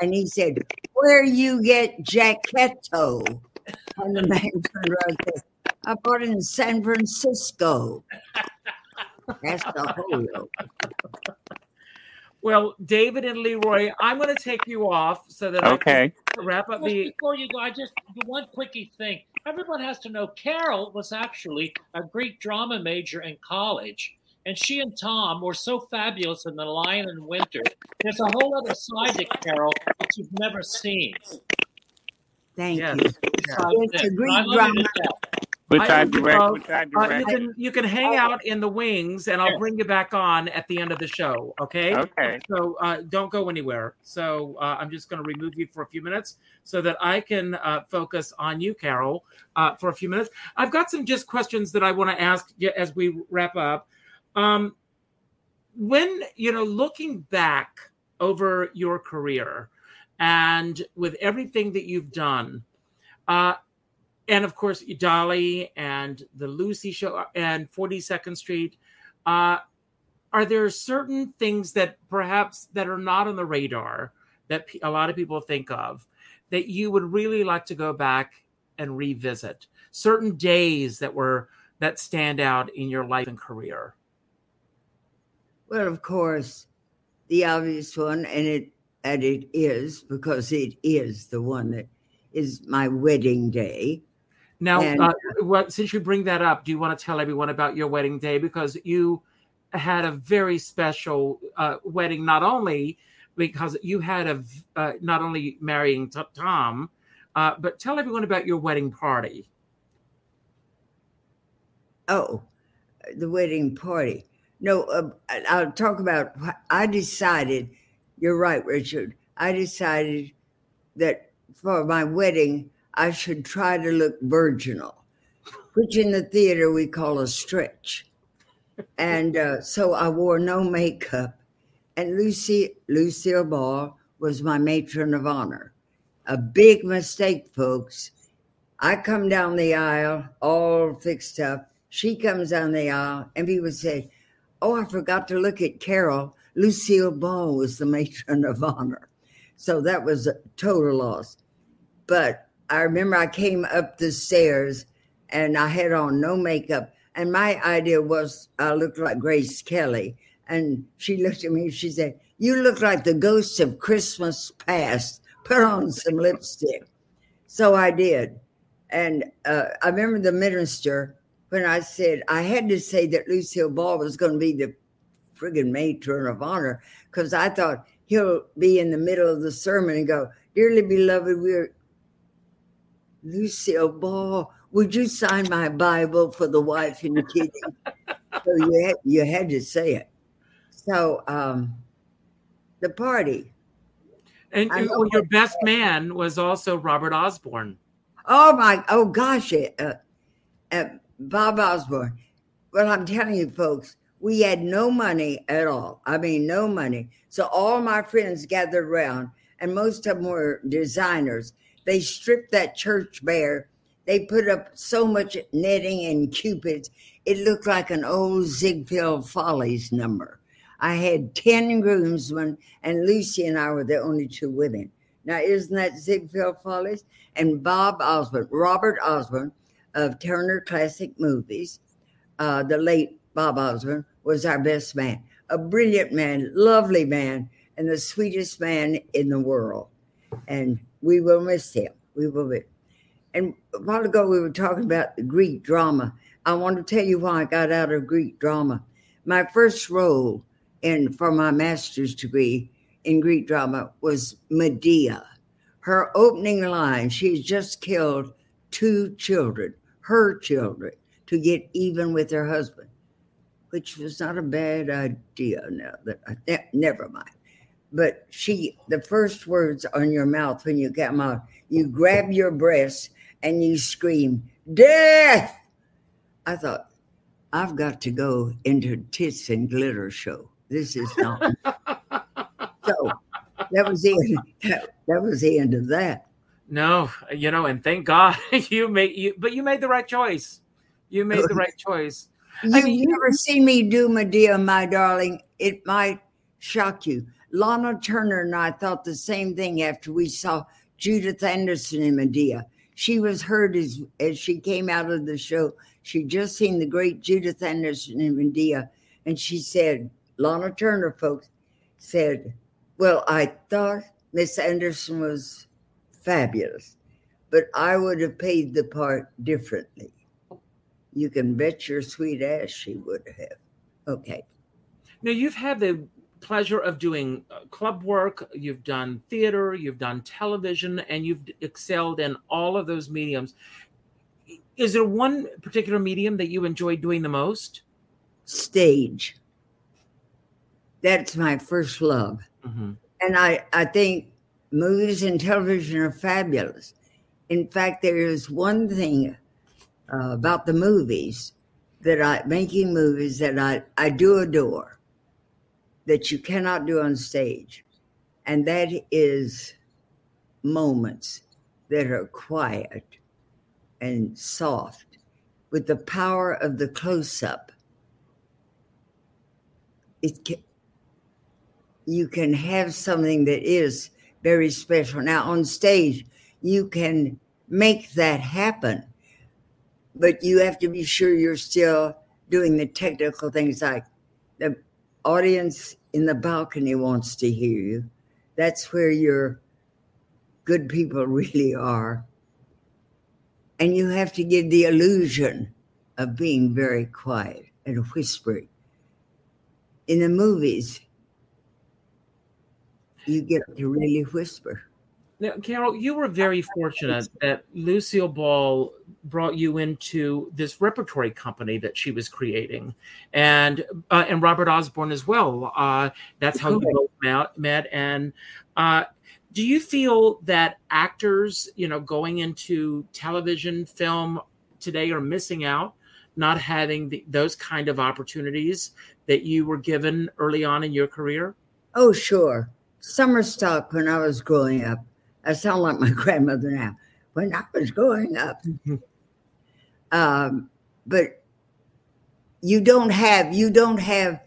[SPEAKER 4] And he said, Where you get jacketto? And the man turned around and said, I bought it in San Francisco. That's the whole.
[SPEAKER 2] Well, David and Lee Roy, I'm going to take you off so that
[SPEAKER 7] Okay.
[SPEAKER 2] I can wrap up
[SPEAKER 8] Just
[SPEAKER 2] the.
[SPEAKER 8] before you go, I just do one quickie thing. Everyone has to know Carole was actually a Greek drama major in college, and she and Tom were so fabulous in The Lion in Winter. There's a whole other side to Carole that you've never seen.
[SPEAKER 4] Thank
[SPEAKER 2] Yes.
[SPEAKER 4] you.
[SPEAKER 8] besides
[SPEAKER 4] It's
[SPEAKER 8] this.
[SPEAKER 4] a Greek
[SPEAKER 8] I love you
[SPEAKER 4] drama.
[SPEAKER 8] to death.
[SPEAKER 7] We
[SPEAKER 2] I
[SPEAKER 7] tried
[SPEAKER 2] don't
[SPEAKER 7] direct.
[SPEAKER 2] know.
[SPEAKER 7] We tried
[SPEAKER 2] Uh, you
[SPEAKER 7] direct.
[SPEAKER 2] can you can hang out in the wings, and I'll
[SPEAKER 8] Yes.
[SPEAKER 2] bring you back on at the end of the show. Okay.
[SPEAKER 7] Okay.
[SPEAKER 2] So uh, don't go anywhere. So uh, I'm just going to remove you for a few minutes so that I can uh, focus on you, Carole, uh, for a few minutes. I've got some just questions that I want to ask you as we wrap up. Um, when you know, looking back over your career and with everything that you've done, uh, and of course Dolly and the Lucy Show and 42nd Street. Uh, are there certain things that perhaps that are not on the radar that a lot of people think of that you would really like to go back and revisit? Certain days that were that stand out in your life and career.
[SPEAKER 4] Well, of course, the obvious one, and it and it is because it is the one that is my wedding day.
[SPEAKER 2] Now,
[SPEAKER 4] And-
[SPEAKER 2] uh, what, since you bring that up, do you want to tell everyone about your wedding day because you had a very special uh, wedding, not only because you had a uh, not only marrying T- Tom, uh, but tell everyone about your wedding party.
[SPEAKER 4] Oh, the wedding party. No, uh, I'll talk about. I decided. You're right, Richard. I decided that for my wedding, I should try to look virginal, which in the theater we call a stretch. And uh, so I wore no makeup. And Lucy, Lucille Ball was my matron of honor. A big mistake, folks. I come down the aisle all fixed up. She comes down the aisle, and people say, Oh, I forgot to look at Carole. Lucille Ball was the *laughs* matron of honor. So that was a total loss. But I remember I came up the stairs and I had on no makeup. And my idea was I looked like Grace Kelly. And she looked at me, and she said, You look like the ghost of Christmas past. Put on some lipstick. So I did. And uh, I remember the minister when I said I had to say that Lucille Ball was going to be the friggin' matron of honor because I thought he'll be in the middle of the sermon and go, Dearly beloved, we're Lucille Ball. Would you sign my Bible for the wife and the kids? *laughs* so you had, you had to say it. So um, the party.
[SPEAKER 2] And your best man was also Robert Osborne.
[SPEAKER 4] Oh my! Oh gosh! Uh, uh, Bob Osborne. Well, I'm telling you, folks, we had no money at all. I mean, no money. So all my friends gathered around, and most of them were designers. They stripped that church bare. They put up so much netting and cupids. It looked like an old Ziegfeld Follies number. I had 10 groomsmen, and Lucy and I were the only two women. Now, isn't that Ziegfeld Follies? And Bob Osborne, Robert Osborne of Turner Classic Movies, uh, the late Bob Osborne, was our best man. A brilliant man, lovely man, and the sweetest man in the world. And we will miss him. We will miss. And a while ago, we were talking about the Greek drama. I want to tell you why I got out of Greek drama. My first role in for my master's degree in Greek drama was Medea. Her opening line, she's just killed two children, her children, to get even with her husband, which was not a bad idea. No, that, ne- never mind. But she, the first words on your mouth when you come out, you grab your breast and you scream, Death! I thought, I've got to go into tits and glitter show. This is not. *laughs* so that was the end. That, that was the end of that.
[SPEAKER 2] No, you know, and thank God *laughs* you made you, but you made the right choice. You made the right choice.
[SPEAKER 4] You
[SPEAKER 2] mean, you-
[SPEAKER 4] never seen me do Medea, my darling. It might shock you. Lana Turner and I thought the same thing after we saw Judith Anderson in Medea. She was heard as as she came out of the show. She'd just seen the great Judith Anderson in Medea, and she said, Lana Turner, folks, said, Well, I thought Miss Anderson was fabulous, but I would have paid the part differently. You can bet your sweet ass she would have. Okay.
[SPEAKER 2] Now you've had the pleasure of doing uh, club work, you've done theater, you've done television, and you've excelled in all of those mediums. Is there one particular medium that you enjoy doing the most?
[SPEAKER 4] Stage. That's my first love.
[SPEAKER 2] Mm-hmm.
[SPEAKER 4] And I, I think movies and television are fabulous. In fact, there is one thing uh, about the movies that I, making movies that I, I do adore that you cannot do on stage. And that is moments that are quiet and soft with the power of the close up. It can, you can have something that is very special. Now, on stage, you can make that happen, but you have to be sure you're still doing the technical things like the audience in the balcony wants to hear you. That's where your good people *laughs* really are. And you have to give the illusion of being very quiet and whispering. In the movies, you get to really whisper.
[SPEAKER 2] Now, Carole, you were very fortunate that Lucille Ball brought you into this repertory company that she was creating, and uh, and Robert Osborne as well. Uh, that's how you both met. met. And uh, do you feel that actors, you know, going into television, film today, are missing out, not having the, those kind of opportunities that you were given early on in your career?
[SPEAKER 4] Oh, sure. Summer stock when I was growing up. I sound like my *laughs* grandmother now. When I was growing up, um, but you don't have you don't have.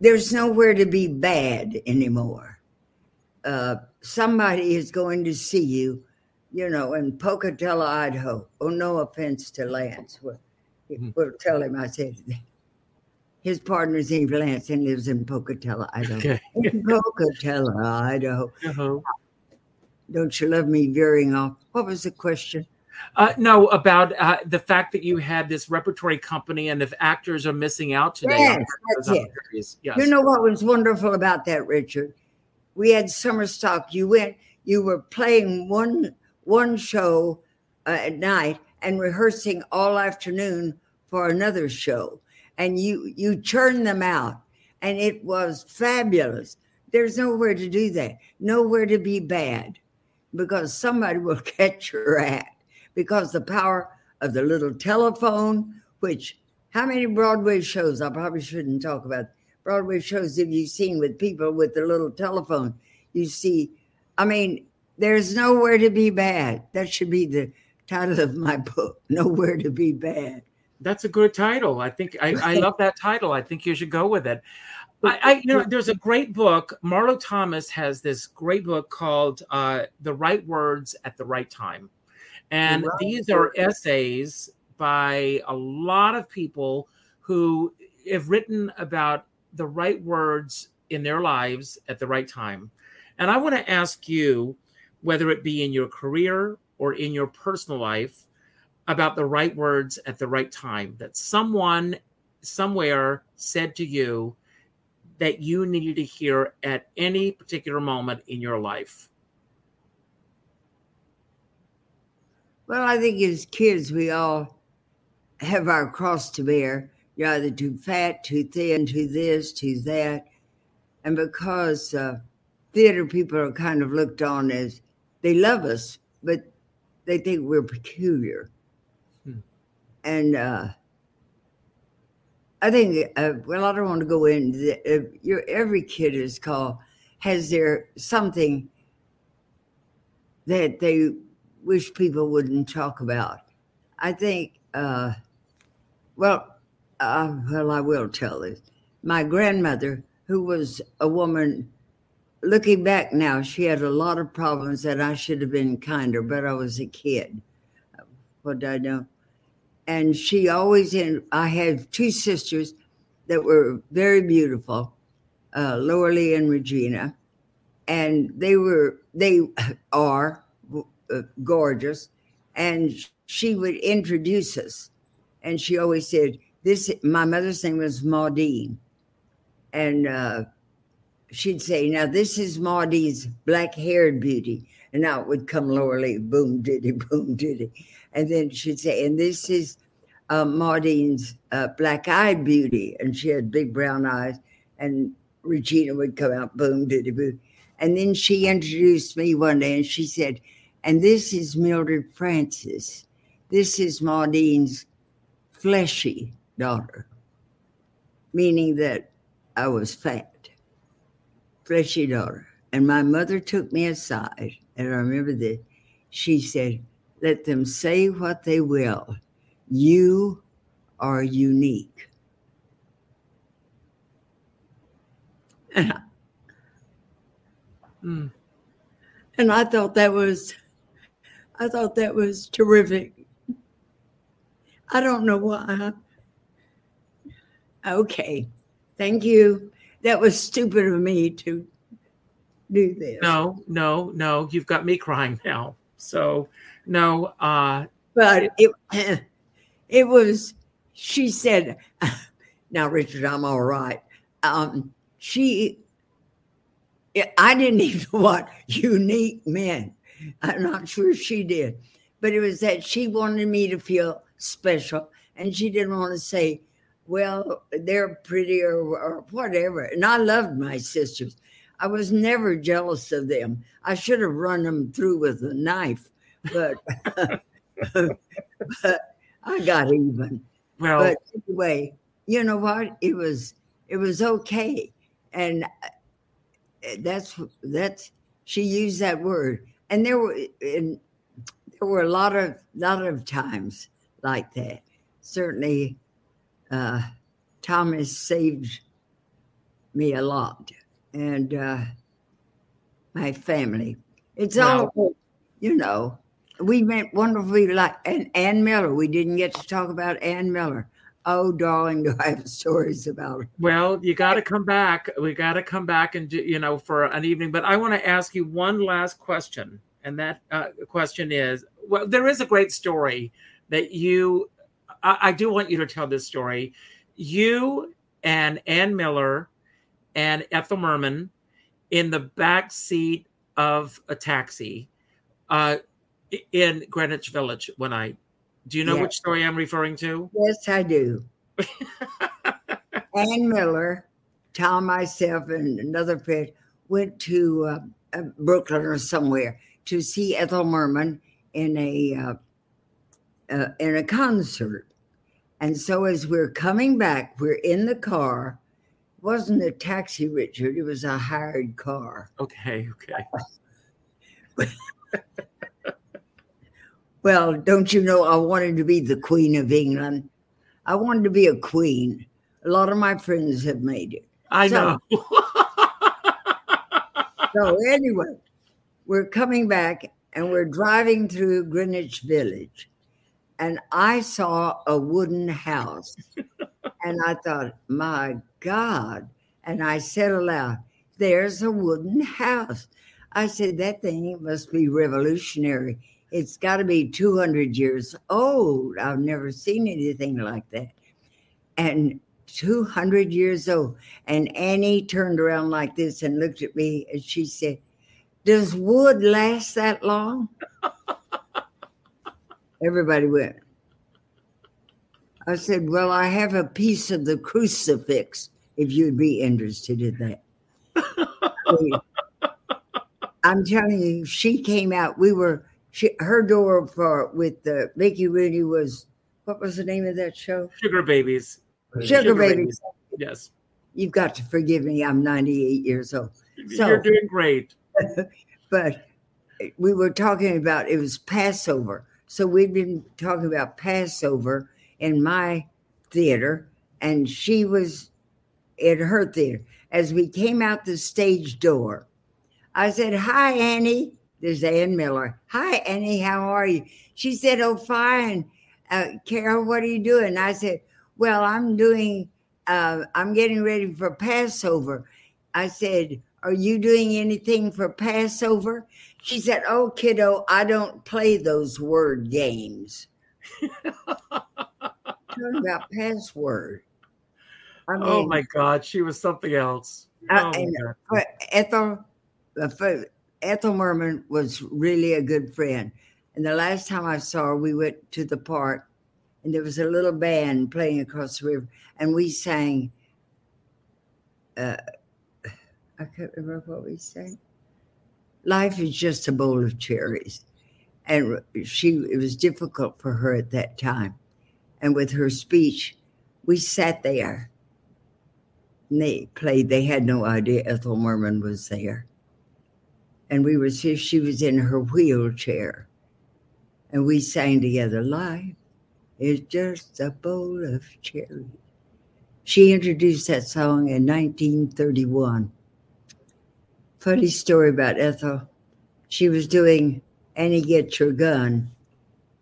[SPEAKER 4] There's nowhere to be bad anymore. Uh, somebody is going to see you, you know, in Pocatello, Idaho. Oh, no offense to Lance. We'll, we'll tell him I said his partner's name Lance and lives in Pocatello, Idaho.
[SPEAKER 2] Okay.
[SPEAKER 4] In Pocatello, Idaho.
[SPEAKER 2] Uh-huh.
[SPEAKER 4] Don't you love me veering off? What was the question?
[SPEAKER 2] Uh, no, about uh, the fact that you had this repertory company, and if actors are missing out today.
[SPEAKER 4] Yes, that's it.
[SPEAKER 2] Yes.
[SPEAKER 4] You know what was wonderful about that, Richard? We had summer stock. You went, you were playing one one show uh, at night and rehearsing all afternoon for another show, and you you churned them out, and it was fabulous. There's nowhere to do that, nowhere to be bad, because somebody will *laughs* catch your act. Because the power of the little telephone, which how many Broadway shows? I probably shouldn't talk about Broadway shows have you seen with people with the little telephone? You see, I mean, there's nowhere to be bad. That should be the title of my *laughs* book. Nowhere to be bad.
[SPEAKER 2] That's a good title. I think I, I love that title. I think you should go with it. I, I you know, there's a great book. Marlo Thomas has this great book called uh, "The Right Words at the Right Time," and
[SPEAKER 4] Right
[SPEAKER 2] these are essays by a lot of people who have written about the right words in their lives at the right time. And I want to ask you, whether it be in your career or in your personal life, about the right words at the right time that someone somewhere said to you that you needed to hear at any particular moment in your life.
[SPEAKER 4] Well, I think as kids, we all have our cross to bear. You're either too fat, too thin, too this, too that. And because uh, theater people are kind of looked on as they love us, but they think we're peculiar. And uh, I think, uh, well, I don't want to go into the, uh, your, every kid is called, has their something that they wish people wouldn't talk about. I think, uh, well, uh, well, I will tell this. My grandmother, who was a woman, looking back now, she had a lot of problems that I should have been kinder, but I was a kid. What I know? And she always, in, I had two sisters that were very beautiful, uh, and Regina, and they were, they are uh, gorgeous. And she would introduce us. And she always said, This, my mother's name was Maudine. And uh, she'd say, Now, this is Maudine's black haired beauty. And out would come Lee, boom, diddy, boom, diddy. And then she'd say, And this is uh, Maudine's uh, black eyed beauty. And she had big brown eyes. And Regina would come out, boom, diddy, boom. And then she introduced me one day and she said, and this is Mildred Frances. This is Maudine's fleshy daughter, meaning that I was fat, fleshy daughter. And my mother took me aside, and I remember this. She said, Let them say what they will. You are unique. And I,
[SPEAKER 2] Mm.
[SPEAKER 4] and I thought that was I thought that was terrific. I don't know why. Okay. Thank you. That was stupid of me to do this.
[SPEAKER 2] No, no, no. You've got me crying now. So, no. Uh,
[SPEAKER 4] But it it *clears throat* was she said *laughs* now Richard, I'm all right. Um she I didn't *laughs* even know what unique meant. I'm not sure she did, but it was that she wanted me to feel special, and she didn't want to say, "Well, they're pretty" or, or whatever. And I loved my sisters. I was never jealous of them. I should have run them through with a knife, but but I got even.
[SPEAKER 2] well,
[SPEAKER 4] But anyway, you know what? It was it was okay, and uh, that's that's she used that word, and there were and there were a lot of lot of times like that. Certainly, uh, Thomas saved me a lot, and uh, my family. It's all you know. We met wonderfully like and Ann Miller. We didn't get to talk about Ann Miller. Oh, darling, do I have stories about her?
[SPEAKER 2] well, you got to come back. We got to come back and do, you know, for an evening. But I want to ask you one last question. and that uh, question is: Well, there is a great story that you. I, I do want you to tell this story. You and Ann Miller and Ethel Merman in the back seat of a taxi uh, in Greenwich Village when I. Do you know
[SPEAKER 4] Yeah.
[SPEAKER 2] which story I'm referring to?
[SPEAKER 4] Yes, I do. *laughs* Ann Miller, Tom, myself, and another friend went to uh, uh, Brooklyn or somewhere to see Ethel Merman in a uh, uh, in a concert. And so, as we're coming back, we're in the car. It wasn't a taxi, Richard. It was a hired car.
[SPEAKER 2] Okay, okay. *laughs*
[SPEAKER 4] Well, don't you know? I wanted to be the Queen of England. I wanted to be a queen. A lot of my friends have made it.
[SPEAKER 2] I
[SPEAKER 4] So-
[SPEAKER 2] know. *laughs*
[SPEAKER 4] So anyway, we're coming back and we're driving through Greenwich Village, and I saw a wooden house, and I thought, my God! And I said aloud, "There's a wooden house." I said, "That thing must be revolutionary. It's got to be 200 years old. I've never seen anything like that." And 200 years old. And Annie turned around like this and looked at me and she said, Does wood last that long? *laughs* Everybody went. I said, Well, I have a piece of the crucifix if you'd be interested in that. *laughs* I'm telling you, she came out. We were, she, her door for with the Mickey Rooney was, what was the name of that show?
[SPEAKER 2] Sugar babies.
[SPEAKER 4] Sugar, Babies.
[SPEAKER 2] Yes.
[SPEAKER 4] You've got to forgive me. I'm 98 years old. So-
[SPEAKER 2] You're doing great. *laughs*
[SPEAKER 4] but we were talking about it was Passover. So we'd been talking about Passover in my theater, and she was in her theater. As we came out the stage door, I said, Hi, Annie. There's Ann Miller. Hi, Annie. How are you? She said, Oh, fine. Uh, Carole, what are you doing? I said, Well, I'm doing, uh, I'm getting ready for Passover. I said, Are you doing anything for Passover? She said, Oh, kiddo, I don't play those word games. *laughs* Talking about password. I mean,
[SPEAKER 2] oh my God, she was something else. Oh, my
[SPEAKER 4] and-
[SPEAKER 2] God.
[SPEAKER 4] Ethel, uh, for- Ethel Merman was really a good friend. And the last time I saw her, we went to the park, and there was a little band playing across the river, and we sang. Uh, I can't remember what we sang. Life is just a bowl of cherries, and she it was difficult for her at that time, and with her speech, we sat there and they played. They had no idea Ethel Merman was there. And we were she was in her wheelchair. And we sang together, Life is just a bowl of cherries. She introduced that song in 1931. Funny story about Ethel. She was doing Annie Get Your Gun,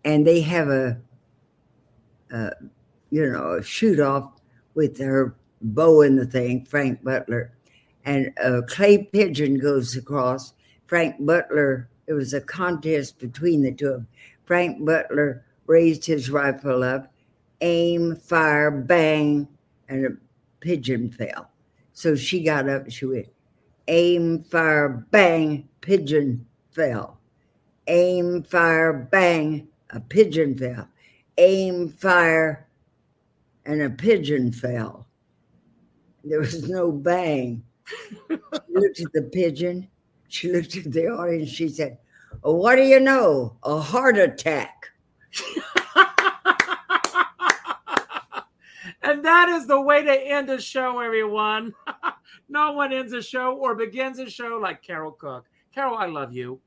[SPEAKER 4] and they have a, a you know, a shoot off with her bow in the thing, Frank Butler, and a clay pigeon goes across. Frank Butler, it was a contest between the two of them. Frank Butler raised his rifle up, aim, fire, bang, and a pigeon fell. So she got up, she went, aim, fire, bang, pigeon fell. Aim, fire, bang, a pigeon fell. Aim, fire, and a pigeon fell. There was no bang. *laughs* She looked at the pigeon. She looked at the audience. She said, oh, What do you know? A heart attack. *laughs*
[SPEAKER 2] and that is the way to end a show, everyone. *laughs* no one ends a show or begins a show like Carole Cook. Carole, I love you.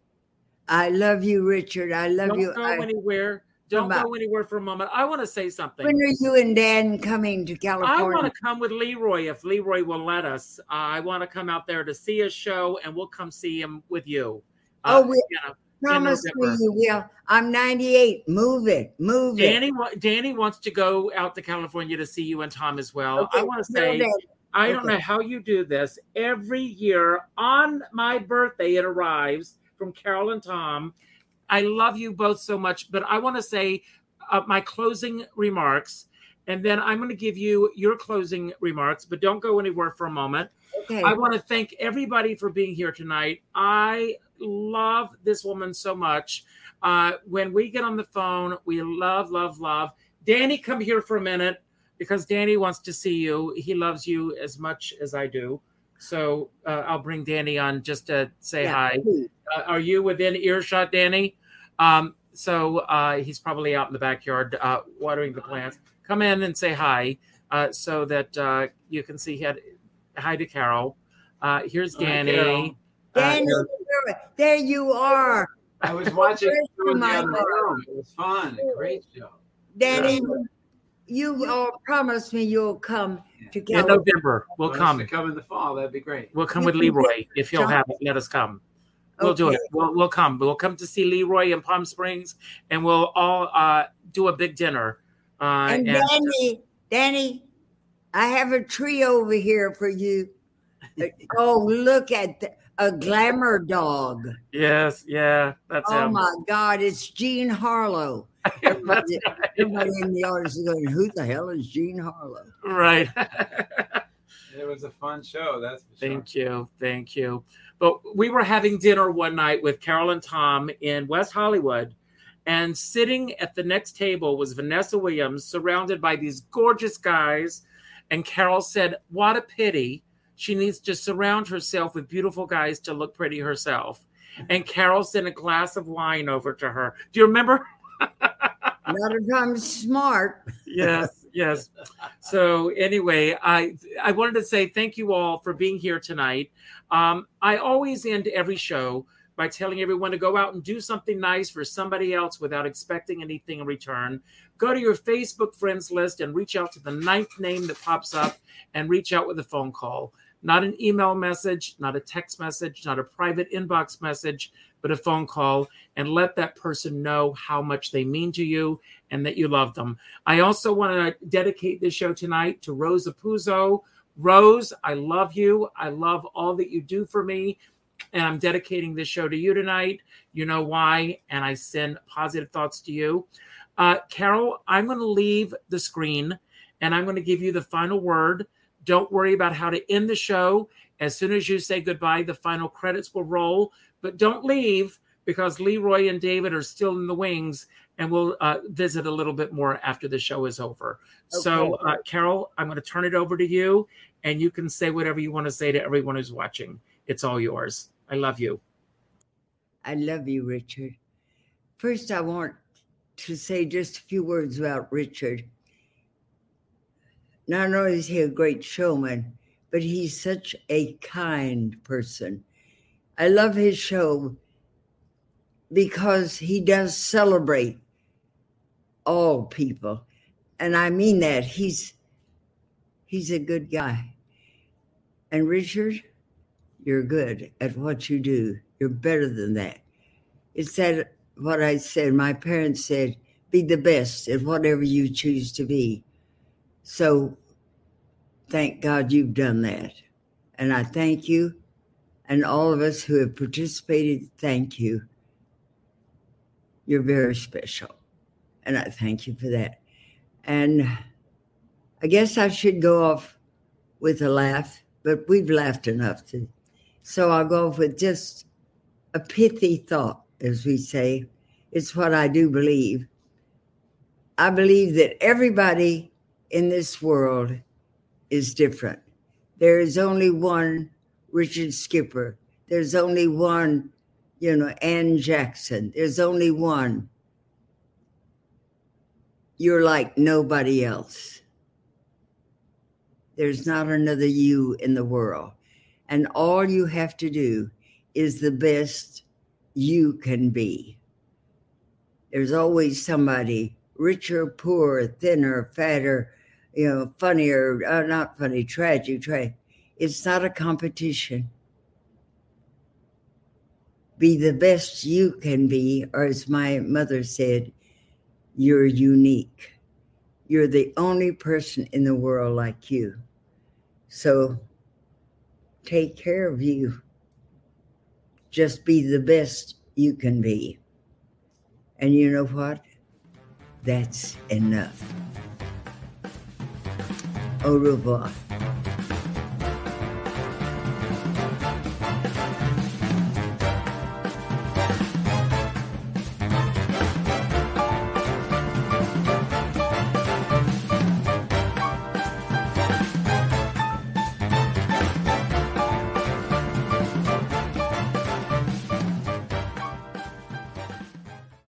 [SPEAKER 4] I love you, Richard. I love
[SPEAKER 2] Don't
[SPEAKER 4] you.
[SPEAKER 2] go
[SPEAKER 4] I-
[SPEAKER 2] anywhere. Don't
[SPEAKER 4] about-
[SPEAKER 2] go anywhere for a moment. I want to say something.
[SPEAKER 4] when are you and Dan coming to California?
[SPEAKER 2] I want to come with Lee Roy if Lee Roy will let us. Uh, I want to come out there to see a show, and we'll come see him with you. Uh,
[SPEAKER 4] Oh, we-
[SPEAKER 2] know,
[SPEAKER 4] Promise me you will. I'm 98. Move it. Move it.
[SPEAKER 2] Danny, wa- Danny wants to go out to California to see you and Tom as well.
[SPEAKER 4] Okay,
[SPEAKER 2] I want to say. I don't
[SPEAKER 4] okay.
[SPEAKER 2] know how you do this. Every year on my birthday, it arrives from Carole and Tom. I love you both so much, but I want to say uh, my closing remarks, and then I'm going to give you your closing remarks, but don't go anywhere for a moment.
[SPEAKER 4] Okay.
[SPEAKER 2] I want to thank everybody for being here tonight. I love this woman so much. Uh, when we get on the phone, we love, love, love. Danny, come here for a minute because Danny wants to see you. He loves you as much as I do. So uh, I'll bring Danny on just to say
[SPEAKER 4] Yeah,
[SPEAKER 2] hi. Uh, are you within earshot, Danny? Um, so uh, he's probably out in the backyard uh, watering the plants. Come in and say hi uh, so that uh, you can see he had hi to Carole. Uh, here's
[SPEAKER 6] Hi,
[SPEAKER 2] Danny.
[SPEAKER 6] Carole.
[SPEAKER 2] Uh,
[SPEAKER 4] Danny, there you are.
[SPEAKER 6] I was watching it in the
[SPEAKER 4] my
[SPEAKER 6] other It was fun. Great show.
[SPEAKER 4] Danny, you all promised me you'll come to
[SPEAKER 2] in November, we'll
[SPEAKER 6] Want us
[SPEAKER 2] come.
[SPEAKER 6] come in the fall. That'd be great.
[SPEAKER 2] We'll come with Lee Roy if he'll have it. Let us come. We'll do it. We'll, we'll come. We'll come to see Lee Roy in Palm Springs, and we'll all uh, do a big dinner. Uh,
[SPEAKER 4] And
[SPEAKER 2] and-
[SPEAKER 4] Danny, Danny, I have a tree over here for you. *laughs* oh, look at the, a glamour dog.
[SPEAKER 2] yes, yeah, that's
[SPEAKER 4] Oh
[SPEAKER 2] him.
[SPEAKER 4] my God, it's Jean Harlow. *laughs*
[SPEAKER 2] That's
[SPEAKER 4] Everybody, everybody in the audience is going, "Who the hell is Jean Harlow?"
[SPEAKER 2] right. *laughs*
[SPEAKER 6] It was a fun show. That's for sure.
[SPEAKER 2] Thank you. Thank you. But we were having dinner one night with Carole and Tom in West Hollywood. And sitting at the next table was Vanessa Williams, surrounded by these gorgeous guys. And Carole said, What a pity. She needs to surround herself with beautiful guys to look pretty herself. And Carole sent a glass of wine over to her. Do you remember?
[SPEAKER 4] Not if I'm smart.
[SPEAKER 2] yes, yes. So anyway, I I wanted to say thank you all for being here tonight. Um, I always end every show by telling everyone to go out and do something nice for somebody else without expecting anything in return. Go to your Facebook friends list and reach out to the ninth name that pops up and reach out with a phone call. Not an email message, not a text message, not a private inbox message, but a phone call and let that person know how much they mean to you and that you love them. I also want to dedicate this show tonight to Rosa Puzo. Rose, I love you. I love all that you do for me. And I'm dedicating this show to you tonight. You know why. And I send positive thoughts to you. Uh, Carole, I'm going to leave the screen and I'm going to give you the final word. Don't worry about how to end the show. As soon as you say goodbye, the final credits will roll. But don't leave because Lee Roy and David are still in the wings and we'll uh, visit a little bit more after the show is over. So, uh, Carole, I'm going to turn it over to you, and you can say whatever you want to say to everyone who's watching. It's all yours. I love you.
[SPEAKER 4] I love you, Richard. First, I want to say just a few words about Richard. Not only is he a great showman, but he's such a kind person. I love his show because he does celebrate all people. And I mean that. He's he's a good guy. And Richard, you're good at what you do. You're better than that. It's that what I said. My parents said, be the best at whatever you choose to be. So thank God you've done that. And I thank you. And all of us who have participated, thank you. You're very special. And I thank you for that. And I guess I should go off with a laugh, but we've laughed enough to. So I'll go off with just a pithy thought, as we say. It's what I do believe. I believe that everybody in this world is different. There is only one Richard Skipper. There's only one, you know, Ann Jackson. There's only one. You're like nobody else. There's not another you in the world. And all you have to do is the best you can be. There's always somebody richer, poorer, thinner, fatter, you know, funnier, uh, not funny, tragic, tragic. It's not a competition. Be the best you can be, or as my mother said, you're unique. You're the only person in the world like you. So take care of you. Just be the best you can be. And you know what? That's enough. Au revoir.